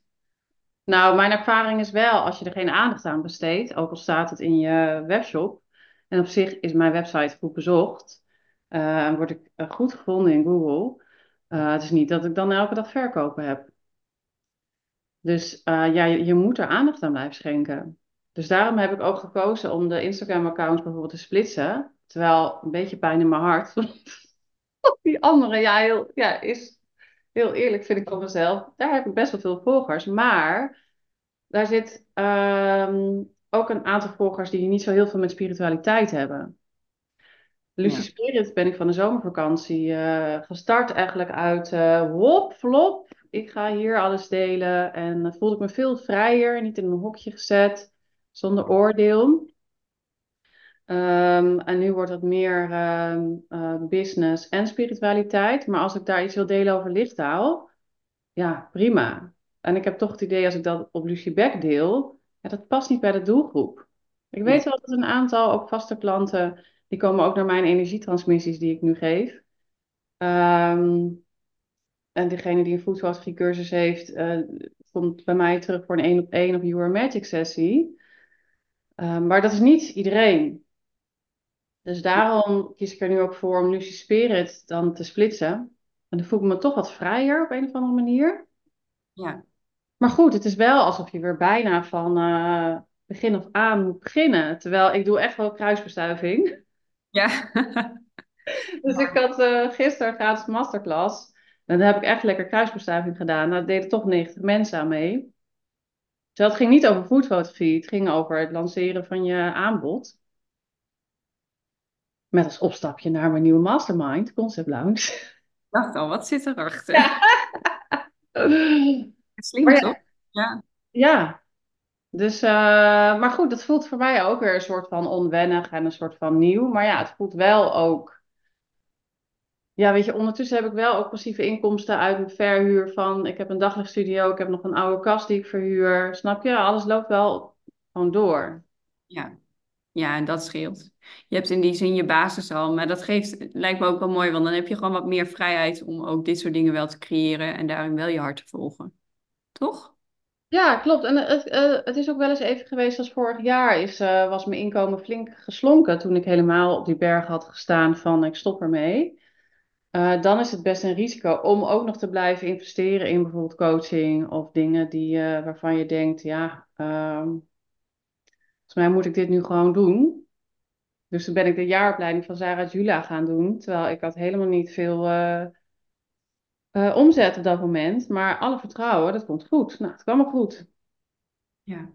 Nou, mijn ervaring is wel, als je er geen aandacht aan besteedt, ook al staat het in je webshop, en op zich is mijn website goed bezocht, uh, word ik uh, goed gevonden in Google. Uh, het is niet dat ik dan elke dag verkopen heb. Dus ja, je, je, moet er aandacht aan blijven schenken. Dus daarom heb ik ook gekozen om de Instagram-accounts bijvoorbeeld te splitsen. Terwijl een beetje pijn in mijn hart. Die andere, ja, heel, ja, is heel eerlijk vind ik van mezelf, daar heb ik best wel veel volgers. Maar daar zit ehm, ook een aantal volgers die niet zo heel veel met spiritualiteit hebben. Lucy ja. Spirit ben ik van de zomervakantie uh, gestart eigenlijk uit uh, hop, flop. Ik ga hier alles delen. En dan voelde ik me veel vrijer, niet in een hokje gezet, zonder oordeel. Um, en nu wordt het meer um, uh, business en spiritualiteit. Maar als ik daar iets wil delen over lichttaal, ja, prima. En ik heb toch het idee als ik dat op Lucie Beck deel, ja, dat past niet bij de doelgroep. Ik weet wel dat een aantal, ook vaste klanten, die komen ook naar mijn energietransmissies die ik nu geef. Um, en degene die een voedselstrategie cursus heeft, uh, komt bij mij terug voor een één op één of Your Magic sessie. maar dat is niet iedereen. Dus daarom kies ik er nu ook voor om Lucy Spirit dan te splitsen. En dan voel ik me toch wat vrijer op een of andere manier. Ja. Maar goed, het is wel alsof je weer bijna van, uh, begin of aan moet beginnen. Terwijl ik doe echt wel kruisbestuiving. Ja. Dus ik had uh, gisteren gratis masterclass. En daar heb ik echt lekker kruisbestuiving gedaan. Daar deden toch 90 mensen aan mee. Dus dat ging niet over foodfotografie. Het ging over het lanceren van je aanbod. Met als opstapje naar mijn nieuwe mastermind, Concept Lounge. Ik dacht al, wat zit erachter? Ja. Slim, toch? Ja. Ja. Dus, uh, maar goed, dat voelt voor mij ook weer een soort van onwennig en een soort van nieuw. Maar ja, het voelt wel ook ja, weet je, ondertussen heb ik wel ook passieve inkomsten uit mijn verhuur van, ik heb een daglichtstudio, ik heb nog een oude kast die ik verhuur. Snap je? Alles loopt wel gewoon door. Ja, ja, en dat scheelt. Je hebt in die zin je basis al, maar dat geeft, lijkt me ook wel mooi, want dan heb je gewoon wat meer vrijheid om ook dit soort dingen wel te creëren en daarin wel je hart te volgen. Toch? Ja, klopt. En het, uh, het is ook wel eens even geweest als vorig jaar is, uh, was mijn inkomen flink geslonken toen ik helemaal op die berg had gestaan van ik stop ermee. Uh, dan is het best een risico om ook nog te blijven investeren in bijvoorbeeld coaching of dingen die, waarvan je denkt, ja, uh, volgens mij moet ik dit nu gewoon doen. Dus toen ben ik de jaaropleiding van Sarah Jula gaan doen, terwijl ik had helemaal niet veel uh, omzet op dat moment. Maar alle vertrouwen, dat komt goed. Nou, het kwam ook goed. Ja.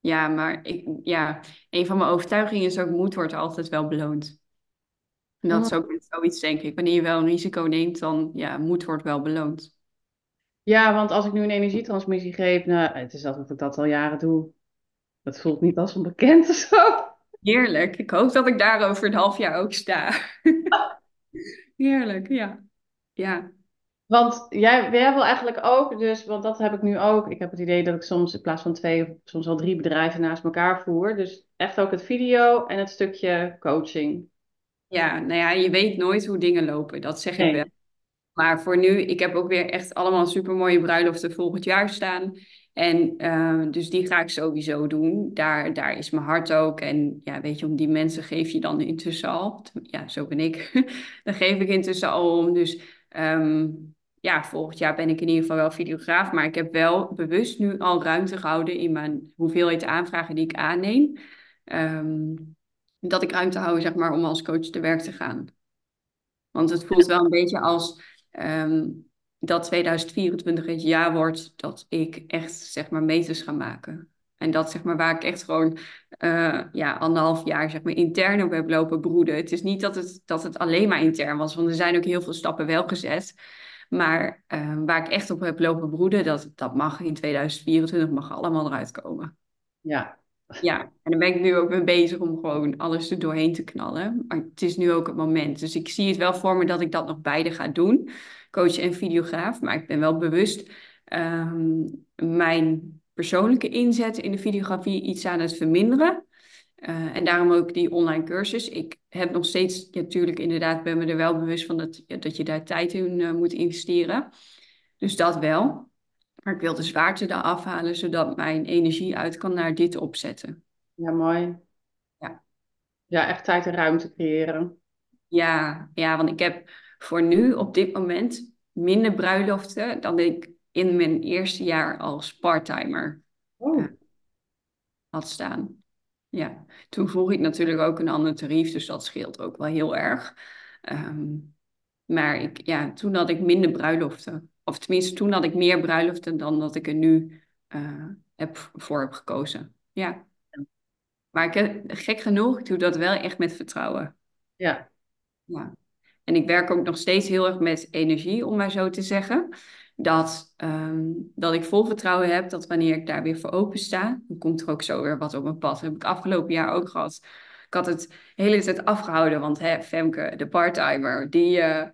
Ja, maar ik, ja, een van mijn overtuigingen is ook moed wordt altijd wel beloond. En dat is ook zoiets, denk ik. Wanneer je wel een risico neemt, dan ja, moed wordt wel beloond. Ja, want als ik nu een energietransmissie geef, nou, het is alsof ik dat al jaren doe. Dat voelt niet als onbekend of zo. Heerlijk. Ik hoop dat ik daar over een half jaar ook sta. Heerlijk, ja. Ja. Want jij, jij wil eigenlijk ook, dus, want dat heb ik nu ook. Ik heb het idee dat ik soms in plaats van twee of soms wel drie bedrijven naast elkaar voer. Dus echt ook het video en het stukje coaching. Ja, nou ja, je weet nooit hoe dingen lopen. Dat zeg ik wel. Maar voor nu, ik heb ook weer echt allemaal supermooie bruiloften volgend jaar staan. En uh, dus die ga ik sowieso doen. Daar, daar is mijn hart ook. En ja, weet je, om die mensen geef je dan intussen al. Ja, zo ben ik. dan geef ik intussen al om. Dus um, ja, volgend jaar ben ik in ieder geval wel videograaf. Maar ik heb wel bewust nu al ruimte gehouden in mijn hoeveelheid aanvragen die ik aanneem. Um, dat ik ruimte hou, zeg maar, om als coach te werk te gaan. Want het voelt wel een beetje als dat 2024 het jaar wordt dat ik echt, zeg maar, meters ga maken. En dat, zeg maar, waar ik echt gewoon uh, ja, anderhalf jaar, zeg maar, intern op heb lopen broeden. Het is niet dat het, dat het alleen maar intern was, want er zijn ook heel veel stappen wel gezet. Maar uh, waar ik echt op heb lopen broeden, dat, dat mag in 2024 mag allemaal eruit komen. Ja, ja, en dan ben ik nu ook mee bezig om gewoon alles er doorheen te knallen. Maar het is nu ook het moment. Dus ik zie het wel voor me dat ik dat nog beide ga doen. Coach en videograaf. Maar ik ben wel bewust um, mijn persoonlijke inzet in de videografie iets aan het verminderen. Uh, en daarom ook die online cursus. Ik heb nog steeds, natuurlijk inderdaad, ben me er wel bewust van dat, dat je daar tijd in uh, moet investeren. Dus dat wel. Maar ik wil de zwaarte eraf halen, zodat mijn energie uit kan naar dit opzetten. Ja, mooi. Ja. Ja, echt tijd en ruimte creëren. Ja, ja, want ik heb voor nu op dit moment minder bruiloften dan ik in mijn eerste jaar als parttimer oh. had staan. Ja, toen vroeg ik natuurlijk ook een ander tarief, dus dat scheelt ook wel heel erg. Um, maar ik, ja, toen had ik minder bruiloften. Of tenminste, toen had ik meer bruiloften dan dat ik er nu uh, heb, voor heb gekozen. Ja. Maar ik gek genoeg, ik doe dat wel echt met vertrouwen. Ja. ja. En ik werk ook nog steeds heel erg met energie, om maar zo te zeggen. Dat, um, dat ik vol vertrouwen heb dat wanneer ik daar weer voor open sta, dan komt er ook zo weer wat op mijn pad. Dat heb ik afgelopen jaar ook gehad. Ik had het hele tijd afgehouden, want hè, Femke, de parttimer, die, uh,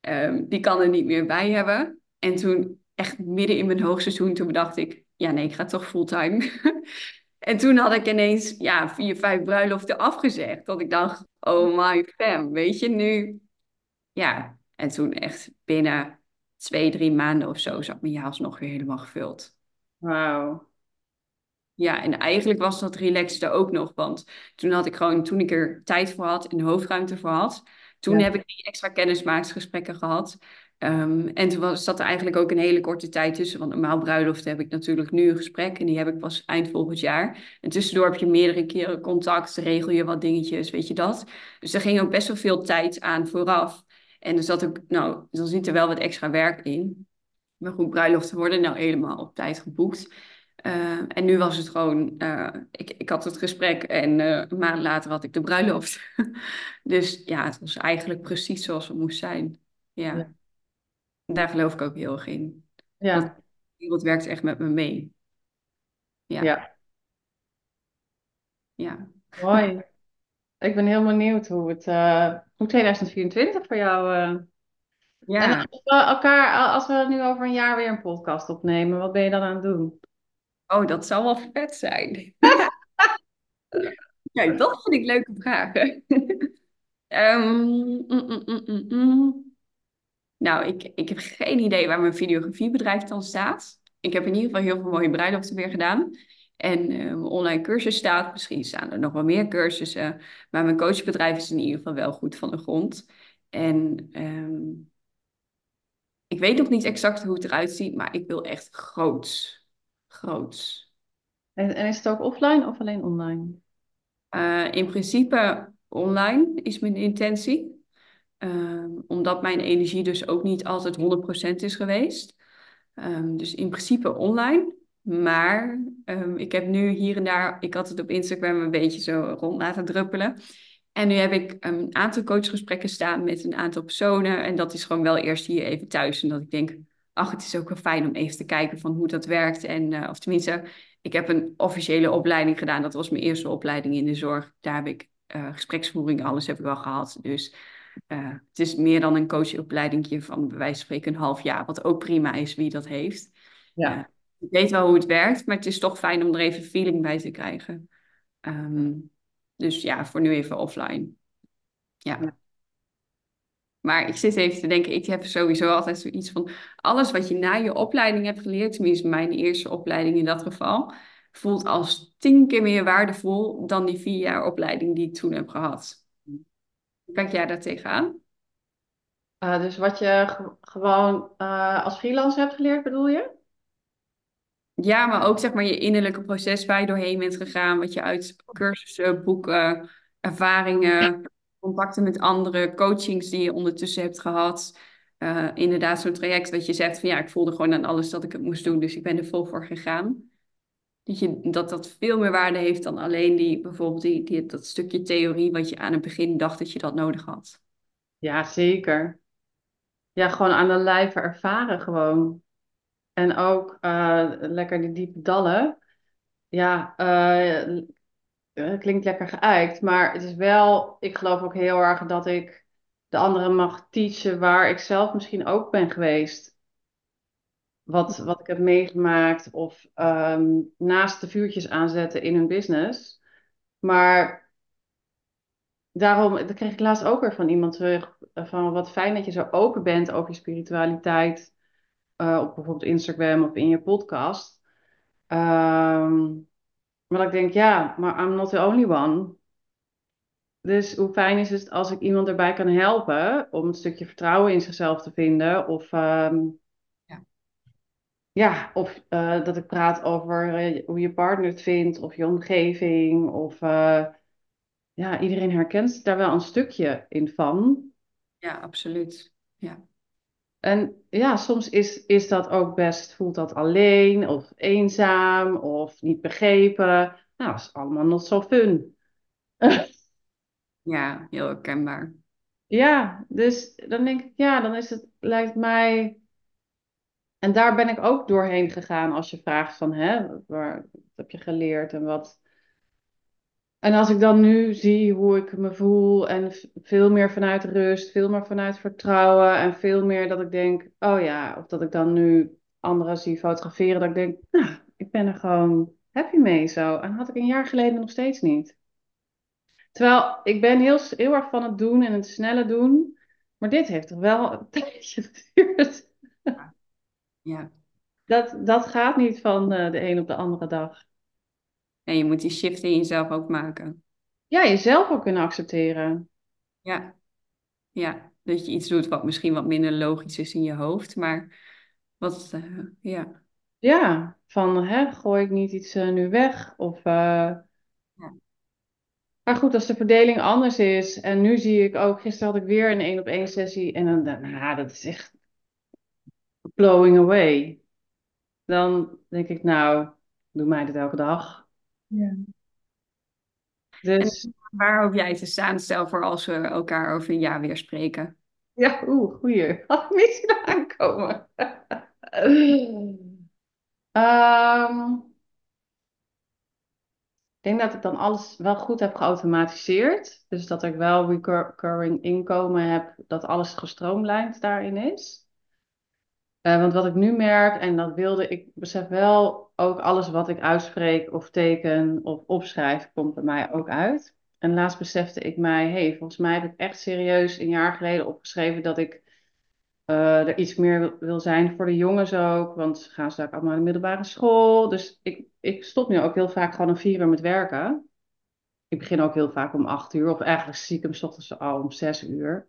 um, die kan er niet meer bij hebben. En toen, echt midden in mijn hoogseizoen, toen bedacht ik, ja nee, ik ga toch fulltime. en toen had ik ineens, ja, vier, vijf bruiloften afgezegd. Dat ik dacht, oh my fam, weet je, nu... Ja, en toen echt binnen twee, drie maanden of zo zat mijn jaar nog weer helemaal gevuld. Wauw. Ja, en eigenlijk was dat relaxte ook nog, want toen had ik gewoon, toen ik er tijd voor had en hoofdruimte voor had, Toen Ja. heb ik die extra kennismakingsgesprekken gehad. Ehm, en toen was, zat er eigenlijk ook een hele korte tijd tussen. Want normaal bruiloft heb ik natuurlijk nu een gesprek. En die heb ik pas eind volgend jaar. En tussendoor heb je meerdere keren contact. Regel je wat dingetjes, weet je dat. Dus er ging ook best wel veel tijd aan vooraf. En er zat ook, nou, dan zit er wel wat extra werk in. Maar goed, bruiloften worden nou helemaal op tijd geboekt. Uh, en nu was het gewoon, uh, ik, ik had het gesprek en uh, een maand later had ik de bruiloft. dus ja, het was eigenlijk precies zoals het moest zijn. Ja. Ja. Daar geloof ik ook heel erg in. Ja. De wereld werkt echt met me mee. Ja. Ja. Ja. Mooi. Ik ben heel benieuwd hoe het, uh, hoe 2024 voor jou. Uh... Ja. En als we elkaar, als we nu over een jaar weer een podcast opnemen, wat ben je dan aan het doen? Oh, dat zou wel vet zijn. ja, dat vind ik leuke vragen. um, mm, mm, mm, mm. Nou, ik, ik heb geen idee waar mijn videografiebedrijf dan staat. Ik heb in ieder geval heel veel mooie bruiloften weer gedaan. En mijn online cursus staat. Misschien staan er nog wel meer cursussen. Maar mijn coachbedrijf is in ieder geval wel goed van de grond. En um, ik weet nog niet exact hoe het eruit ziet. Maar ik wil echt groots. Groots. En, en is het ook offline of alleen online? Uh, in principe online is mijn intentie. Um, omdat mijn energie dus ook niet altijd 100% is geweest. Um, dus in principe online. Maar um, ik heb nu hier en daar, ik had het op Instagram een beetje zo rond laten druppelen. En nu heb ik een aantal coachgesprekken staan met een aantal personen. En dat is gewoon wel eerst hier even thuis. En dat ik denk, ach, het is ook wel fijn om even te kijken van hoe dat werkt. En, uh, of tenminste, ik heb een officiële opleiding gedaan. Dat was mijn eerste opleiding in de zorg. Daar heb ik uh, gespreksvoering, alles heb ik wel gehad. Dus uh, het is meer dan een coachopleiding van bij wijze van spreken een half jaar. Wat ook prima is wie dat heeft. Ja. Ik weet wel hoe het werkt, maar het is toch fijn om er even feeling bij te krijgen. Um, dus ja, voor nu even offline. Ja. Maar ik zit even te denken, ik heb sowieso altijd zoiets van... alles wat je na je opleiding hebt geleerd... tenminste mijn eerste opleiding in dat geval... voelt als tien keer meer waardevol... dan die vier jaar opleiding die ik toen heb gehad. Hoe kijk jij daar tegenaan? Uh, dus wat je ge gewoon uh, als freelancer hebt geleerd, bedoel je? Ja, maar ook zeg maar je innerlijke proces waar je doorheen bent gegaan. Wat je uit cursussen, boeken, ervaringen, contacten met anderen, coachings die je ondertussen hebt gehad. Uh, inderdaad, zo'n traject dat je zegt van ja, ik voelde gewoon aan alles dat ik het moest doen. Dus ik ben er vol voor gegaan. Dat, je, dat dat veel meer waarde heeft dan alleen die, bijvoorbeeld die, die, dat stukje theorie wat je aan het begin dacht dat je dat nodig had. Ja, zeker. Ja, gewoon aan de lijve ervaren gewoon. En ook uh, lekker die diepe dallen. Ja, uh, klinkt lekker geëikt, maar het is wel, ik geloof ook heel erg dat ik de anderen mag teachen waar ik zelf misschien ook ben geweest. Wat, wat ik heb meegemaakt of um, naast de vuurtjes aanzetten in hun business. Maar daarom, dat kreeg ik laatst ook weer van iemand terug. Van wat fijn dat je zo open bent over je spiritualiteit. Uh, op bijvoorbeeld Instagram of in je podcast. Um, maar dat ik denk, ja, maar I'm not the only one. Dus hoe fijn is het als ik iemand erbij kan helpen om een stukje vertrouwen in zichzelf te vinden. Of, um, ja. ja, of uh, dat ik praat over uh, hoe je partner het vindt of je omgeving. Of uh, ja, iedereen herkent daar wel een stukje in van. Ja, absoluut. Ja. En ja, soms is, is dat ook best, voelt dat alleen of eenzaam of niet begrepen. Nou, dat is allemaal not zo fun. ja, heel herkenbaar. Ja, dus dan denk ik, ja, dan is het, lijkt mij. En daar ben ik ook doorheen gegaan als je vraagt van, hè, waar, wat heb je geleerd en wat. En als ik dan nu zie hoe ik me voel en veel meer vanuit rust, veel meer vanuit vertrouwen en veel meer dat ik denk, oh ja, of dat ik dan nu anderen zie fotograferen, dat ik denk, nou, ik ben er gewoon happy mee zo. En had ik een jaar geleden nog steeds niet. Terwijl ik ben heel, heel erg van het doen en het snelle doen, maar dit heeft toch wel een tijdje geduurd. Ja. Dat, dat gaat niet van uh, de een op de andere dag. En je moet die shift in jezelf ook maken. Ja, jezelf ook kunnen accepteren. Ja. Ja, dat je iets doet wat misschien wat minder logisch is in je hoofd, maar wat, eh, ja. Ja, van hè, gooi ik niet iets eh, nu weg? Of, eh, Ja. Maar goed, als de verdeling anders is. En nu zie ik ook, gisteren had ik weer een één op één sessie. En dan, dan nou, dat is echt blowing away. Dan denk ik, nou, doe mij dit elke dag. Ja. Dus En waar hoop jij te staan, stel voor als we elkaar over een jaar weer spreken? ja, oeh, goeie. Had ik niet zien aankomen. Ehm, ik denk dat ik dan alles wel goed heb geautomatiseerd. Dus dat ik wel recurring inkomen heb, dat alles gestroomlijnd daarin is. Eh, want wat ik nu merk, en dat wilde ik, besef wel ook alles wat ik uitspreek of teken of opschrijf, komt bij mij ook uit. En laatst besefte ik mij, hey, volgens mij heb ik echt serieus een jaar geleden opgeschreven dat ik eh, er iets meer wil, wil zijn voor de jongens ook. Want ze gaan straks allemaal naar de middelbare school. Dus ik, ik stop nu ook heel vaak gewoon om vier uur met werken. Ik begin ook heel vaak om acht uur, of eigenlijk zie ik hem 's ochtends al om zes uur.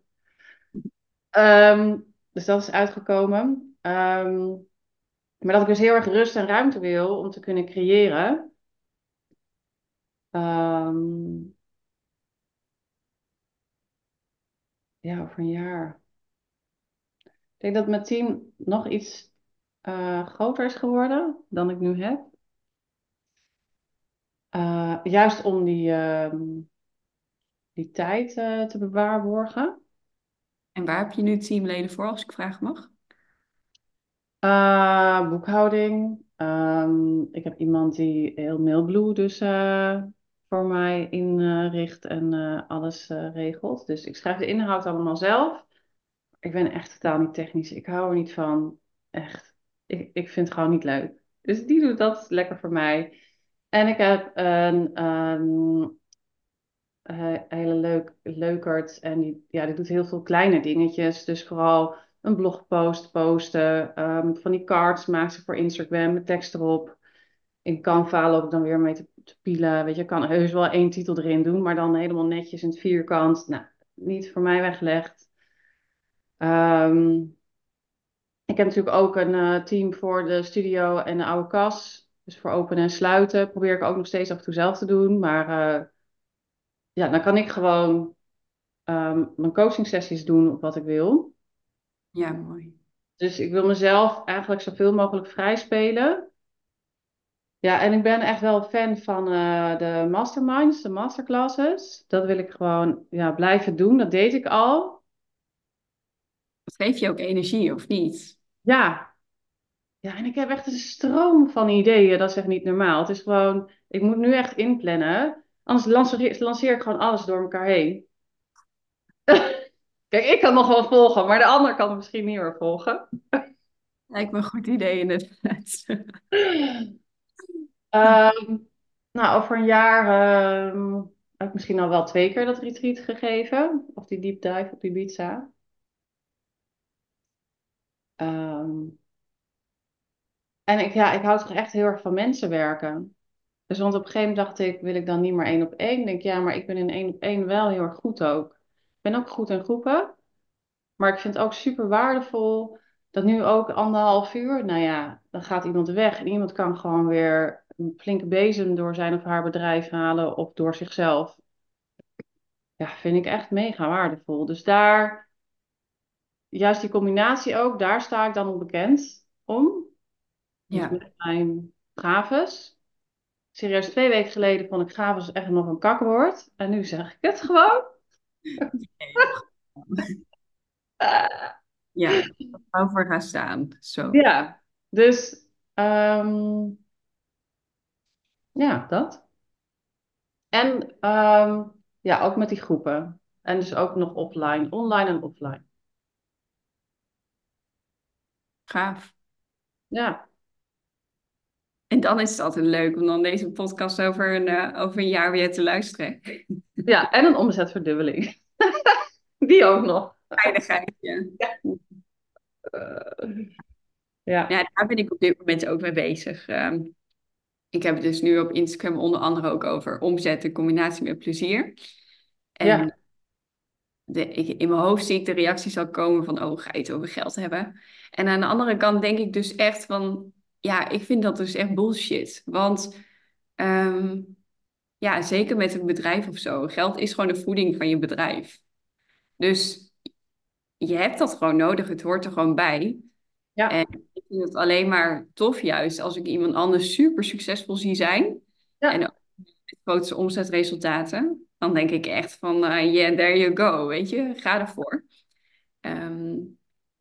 Ehm, dus dat is uitgekomen. Ehm, maar dat ik dus heel erg rust en ruimte wil om te kunnen creëren. Ehm, ja, over een jaar. Ik denk dat mijn team nog iets eh, groter is geworden dan ik nu heb. Eh, juist om die, ehm, die tijd eh, te bewaarborgen. En waar heb je nu teamleden voor, als ik vragen mag? Uh, boekhouding. Ehm, ik heb iemand die heel Mailblue dus eh, voor mij inricht en eh, alles regelt. Dus ik schrijf de inhoud allemaal zelf. Ik ben echt totaal niet technisch. Ik hou er niet van. Echt. Ik, ik vind het gewoon niet leuk. Dus die doet dat lekker voor mij. En ik heb een, een hele leuk, leukert. En die, ja, die doet heel veel kleine dingetjes. Dus vooral een blogpost posten. Um, van die cards maakt ze voor Instagram met tekst erop. In Canva loop ik dan weer mee te, pielen. Weet je, ik kan heus wel één titel erin doen, maar dan helemaal netjes in het vierkant. Nou, niet voor mij weggelegd. Um, ik heb natuurlijk ook een uh, team voor de studio en de oude kas. Dus voor openen en sluiten. Probeer ik ook nog steeds af en toe zelf te doen. Maar uh, ja, dan kan ik gewoon um, mijn coaching sessies doen op wat ik wil. Ja, mooi. Dus ik wil mezelf eigenlijk zoveel mogelijk vrij spelen. Ja, en ik ben echt wel fan van uh, de masterminds, de masterclasses. Dat wil ik gewoon ja, blijven doen. Dat deed ik al. Dat geeft je ook energie, of niet? Ja. Ja, en ik heb echt een stroom van ideeën. Dat is echt niet normaal. Het is gewoon, ik moet nu echt inplannen. Anders lanceer, lanceer ik gewoon alles door elkaar heen. Kijk, ik kan nog wel volgen, maar de ander kan misschien niet meer volgen. Lijkt me een goed idee inderdaad. um, nou, over een jaar um, heb ik misschien al wel twee keer dat retreat gegeven. Of die deep dive op Ibiza. Um, en ik, ja, ik hou toch echt heel erg van mensen werken. Dus want op een gegeven moment dacht ik, wil ik dan niet meer één op één? Ik denk, ja, maar ik ben in één op één wel heel erg goed ook. Ik ben ook goed in groepen. Maar ik vind het ook super waardevol dat nu ook anderhalf uur, nou ja, dan gaat iemand weg en iemand kan gewoon weer een flinke bezem door zijn of haar bedrijf halen of door zichzelf. Ja, vind ik echt mega waardevol. Dus daar, juist die combinatie ook, daar sta ik dan onbekend om. Dus Ja. met mijn gaves. Serieus, twee weken geleden vond ik gaves echt nog een kakwoord. En nu zeg ik het gewoon. Ja, er voor gaan staan. Zo. Ja, dus ehm, ja, dat. En ehm, ja, ook met die groepen. En dus ook nog offline, online en offline. Gaaf. Ja, En dan is het altijd leuk om dan deze podcast over een, eh, over een jaar weer te luisteren. ja, en een omzetverdubbeling. Die ook nog. Veiligheidje. Eh, ja, Ja, daar ben ik op dit moment ook mee bezig. Ehm, ik heb het dus nu op Instagram onder andere ook over omzet in combinatie met plezier. En Ja. de, ik, in mijn hoofd zie ik de reacties al komen van, oh, ga je het over geld hebben? En aan de andere kant denk ik dus echt van, ja, ik vind dat dus echt bullshit. Want ehm, ja, zeker met een bedrijf of zo, geld is gewoon de voeding van je bedrijf. Dus je hebt dat gewoon nodig, het hoort er gewoon bij. Ja, En ik vind het alleen maar tof juist als ik iemand anders super succesvol zie zijn. En ja, ook met grootste omzetresultaten. Dan denk ik echt van, eh yeah, there you go, weet je, ga ervoor. Ehm,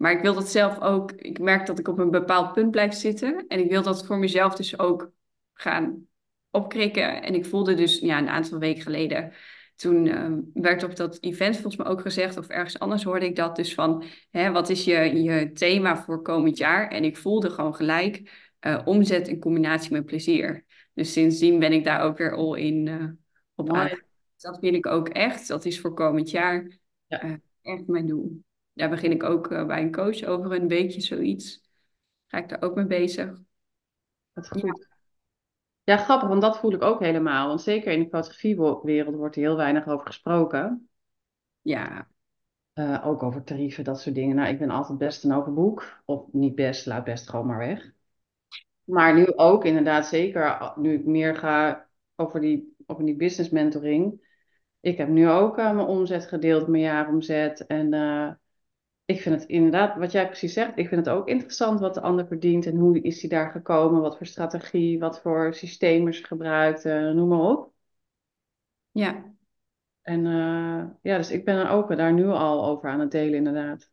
maar ik wil dat zelf ook, ik merk dat ik op een bepaald punt blijf zitten. En ik wil dat voor mezelf dus ook gaan opkrikken. En ik voelde dus, ja, een aantal weken geleden, toen ehm, werd op dat event volgens mij ook gezegd, of ergens anders hoorde ik dat dus van, hè, wat is je, je thema voor komend jaar? En ik voelde gewoon gelijk eh, omzet in combinatie met plezier. Dus sindsdien ben ik daar ook weer all in eh, op aan. mooi. Dat wil ik ook echt. Dat is voor komend jaar Ja, eh, echt mijn doel. Daar begin ik ook eh, bij een coach over een weekje zoiets. Ga ik daar ook mee bezig. wat Ja, goed. Ja, grappig, want dat voel ik ook helemaal. Want zeker in de fotografiewereld wordt er heel weinig over gesproken. ja, Eh, ook over tarieven, dat soort dingen. Nou, ik ben altijd best een open boek. Of niet best, laat best gewoon maar weg. Maar nu ook inderdaad zeker, nu ik meer ga over die, over die business mentoring. Ik heb nu ook eh, mijn omzet gedeeld, mijn jaaromzet. En ik vind het inderdaad, wat jij precies zegt, ik vind het ook interessant wat de ander verdient. En hoe is hij daar gekomen, wat voor strategie, wat voor systemen ze gebruikt, eh, noem maar op. ja, En eh, ja, dus ik ben er ook daar nu al over aan het delen, inderdaad.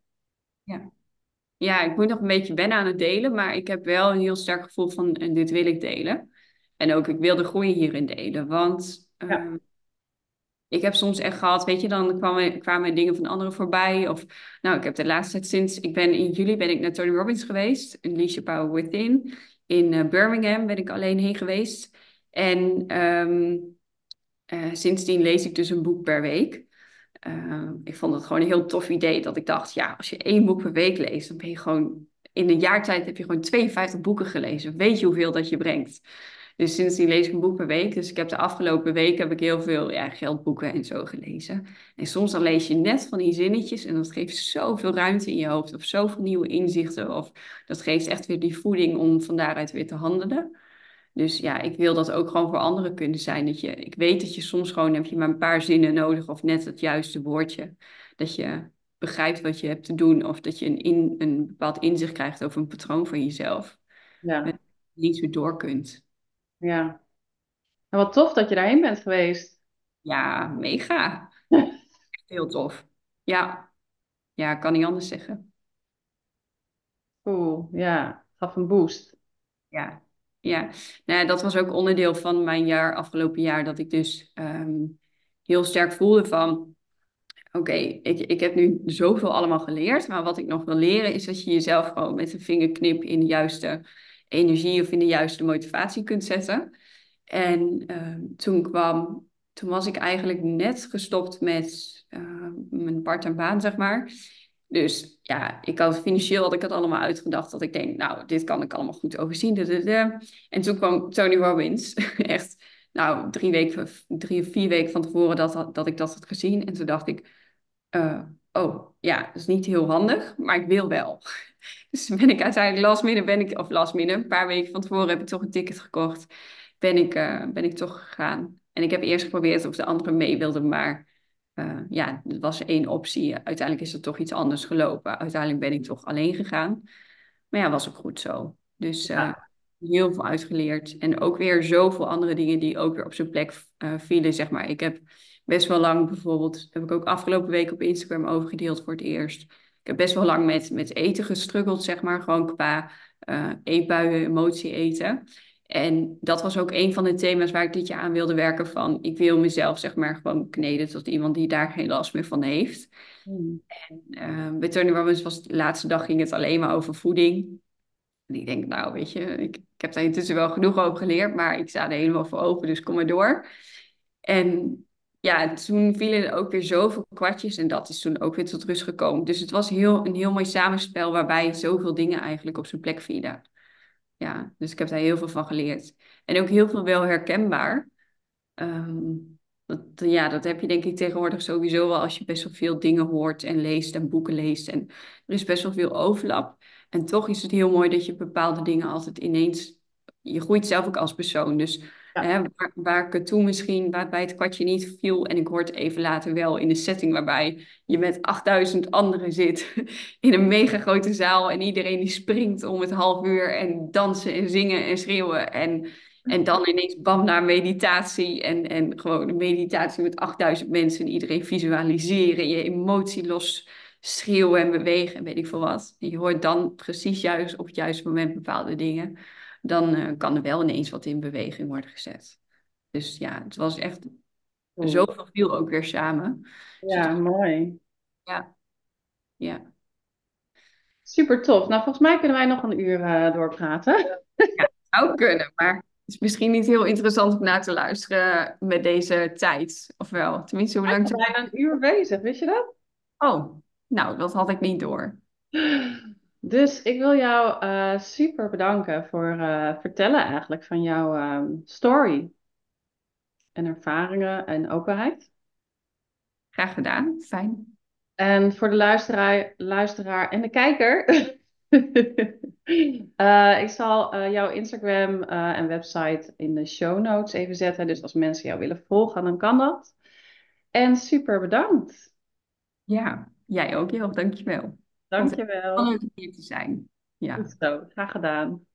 ja. Ja, ik moet nog een beetje wennen aan het delen, maar ik heb wel een heel sterk gevoel van en dit wil ik delen. En ook ik wil de groei hierin delen. Want Ja, ehm, ik heb soms echt gehad, weet je, dan kwamen, kwamen dingen van anderen voorbij. Of nou, ik heb de laatste tijd sinds, ik ben in juli ben ik naar Tony Robbins geweest, Unleash Your Power Within. In eh, Birmingham ben ik alleen heen geweest. En ehm, eh, sindsdien lees ik dus een boek per week. Uh, ik vond het gewoon een heel tof idee dat ik dacht, ja, als je één boek per week leest, dan ben je gewoon, in een jaar tijd heb je gewoon 52 boeken gelezen. Weet je hoeveel dat je brengt? Dus sindsdien lees ik een boek per week. Dus ik heb de afgelopen week heb ik heel veel ja, geldboeken en zo gelezen. En soms dan lees je net van die zinnetjes en dat geeft zoveel ruimte in je hoofd of zoveel nieuwe inzichten. Of dat geeft echt weer die voeding om van daaruit weer te handelen. Dus ja, ik wil dat ook gewoon voor anderen kunnen zijn. Dat je, ik weet dat je soms gewoon heb je maar een paar zinnen nodig of net het juiste woordje. Dat je begrijpt wat je hebt te doen of dat je een, in, een bepaald inzicht krijgt over een patroon van jezelf. Ja, niet zo door kunt. Ja. En wat tof dat je daarheen bent geweest. Ja, mega. Heel tof. Ja, ja, kan niet anders zeggen. Cool, ja. Gaf een boost. Ja, ja. Nou, dat was ook onderdeel van mijn jaar, afgelopen jaar, dat ik dus ehm, heel sterk voelde van Oké, ik, ik heb nu zoveel allemaal geleerd, maar wat ik nog wil leren is dat je jezelf gewoon met een vingerknip in de juiste energie of in de juiste motivatie kunt zetten. En ehm, toen kwam, toen was ik eigenlijk net gestopt met uh, mijn part-time baan, zeg maar. Dus ja, ik had financieel had ik het allemaal uitgedacht dat ik denk, nou, dit kan ik allemaal goed overzien. En toen kwam Tony Robbins, echt, nou, drie weken, drie of vier weken van tevoren dat, dat ik dat had gezien. En toen dacht ik, uh, oh, ja, dat is niet heel handig, maar ik wil wel. Dus ben ik uiteindelijk last minute, ben ik, of last minute, een paar weken van tevoren heb ik toch een ticket gekocht. Ben ik, uh, ben ik toch gegaan. En ik heb eerst geprobeerd of de anderen mee wilden, maar uh, ja, dat was één optie. Uiteindelijk is er toch iets anders gelopen. Uiteindelijk ben ik toch alleen gegaan. Maar ja, was ook goed zo. Dus uh, Ja, heel veel uitgeleerd. En ook weer zoveel andere dingen die ook weer op zijn plek vielen, zeg maar. Ik heb best wel lang bijvoorbeeld, heb ik ook afgelopen week op Instagram overgedeeld voor het eerst. Ik heb best wel lang met, met eten gestruggeld, zeg maar. Gewoon qua uh, eetbuien, emotie eten. En dat was ook een van de thema's waar ik dit jaar aan wilde werken van. Ik wil mezelf zeg maar gewoon kneden tot iemand die daar geen last meer van heeft. Hmm. En uh, bij Tony Robbins was de laatste dag ging het alleen maar over voeding. En ik denk, nou weet je, ik, ik heb daar intussen wel genoeg over geleerd, maar ik sta er helemaal voor open, dus kom maar door. En ja, toen vielen er ook weer zoveel kwartjes en dat is toen ook weer tot rust gekomen. Dus het was heel, een heel mooi samenspel waarbij zoveel dingen eigenlijk op zijn plek vielen. Ja, dus ik heb daar heel veel van geleerd. En ook heel veel wel herkenbaar. Um, Dat, ja, dat heb je denk ik tegenwoordig sowieso wel als je best wel veel dingen hoort en leest en boeken leest. En er is best wel veel overlap. En toch is het heel mooi dat je bepaalde dingen altijd ineens... Je groeit zelf ook als persoon. Dus Waar, ik het toen misschien waarbij het kwartje niet viel... en ik hoor het even later wel in een setting waarbij je met 8000 anderen zit... in een mega grote zaal. En iedereen die springt om het half uur... en dansen en zingen en schreeuwen. En... En dan ineens bam naar meditatie. En, en gewoon een meditatie met 8000 mensen en iedereen visualiseren, je emotie los schreeuwen en bewegen en weet ik veel wat. Je hoort dan precies juist op het juiste moment bepaalde dingen. Dan eh, kan er wel ineens wat in beweging worden gezet. Dus ja, het was echt Cool. zoveel viel ook weer samen. Dus Ja, mooi. ja, ja. Super tof. Nou, volgens mij kunnen wij nog een uur eh, doorpraten. Zou kunnen, maar het is misschien niet heel interessant om naar te luisteren met deze tijd. Of wel? Tenminste, hoe We lang... zijn bijna een uur bezig, wist je dat? Oh, nou, dat had ik niet door. Dus ik wil jou eh, super bedanken voor eh, vertellen eigenlijk van jouw ehm, story en ervaringen en openheid. Graag gedaan. Fijn. En voor de luisteraar, luisteraar en de kijker, eh, ik zal jouw Instagram en website in de show notes even zetten. Dus als mensen jou willen volgen, dan kan dat. En super bedankt. Ja, jij ook heel. Dankjewel. Dankjewel. Om hier te zijn. Ja. Goed zo, graag gedaan.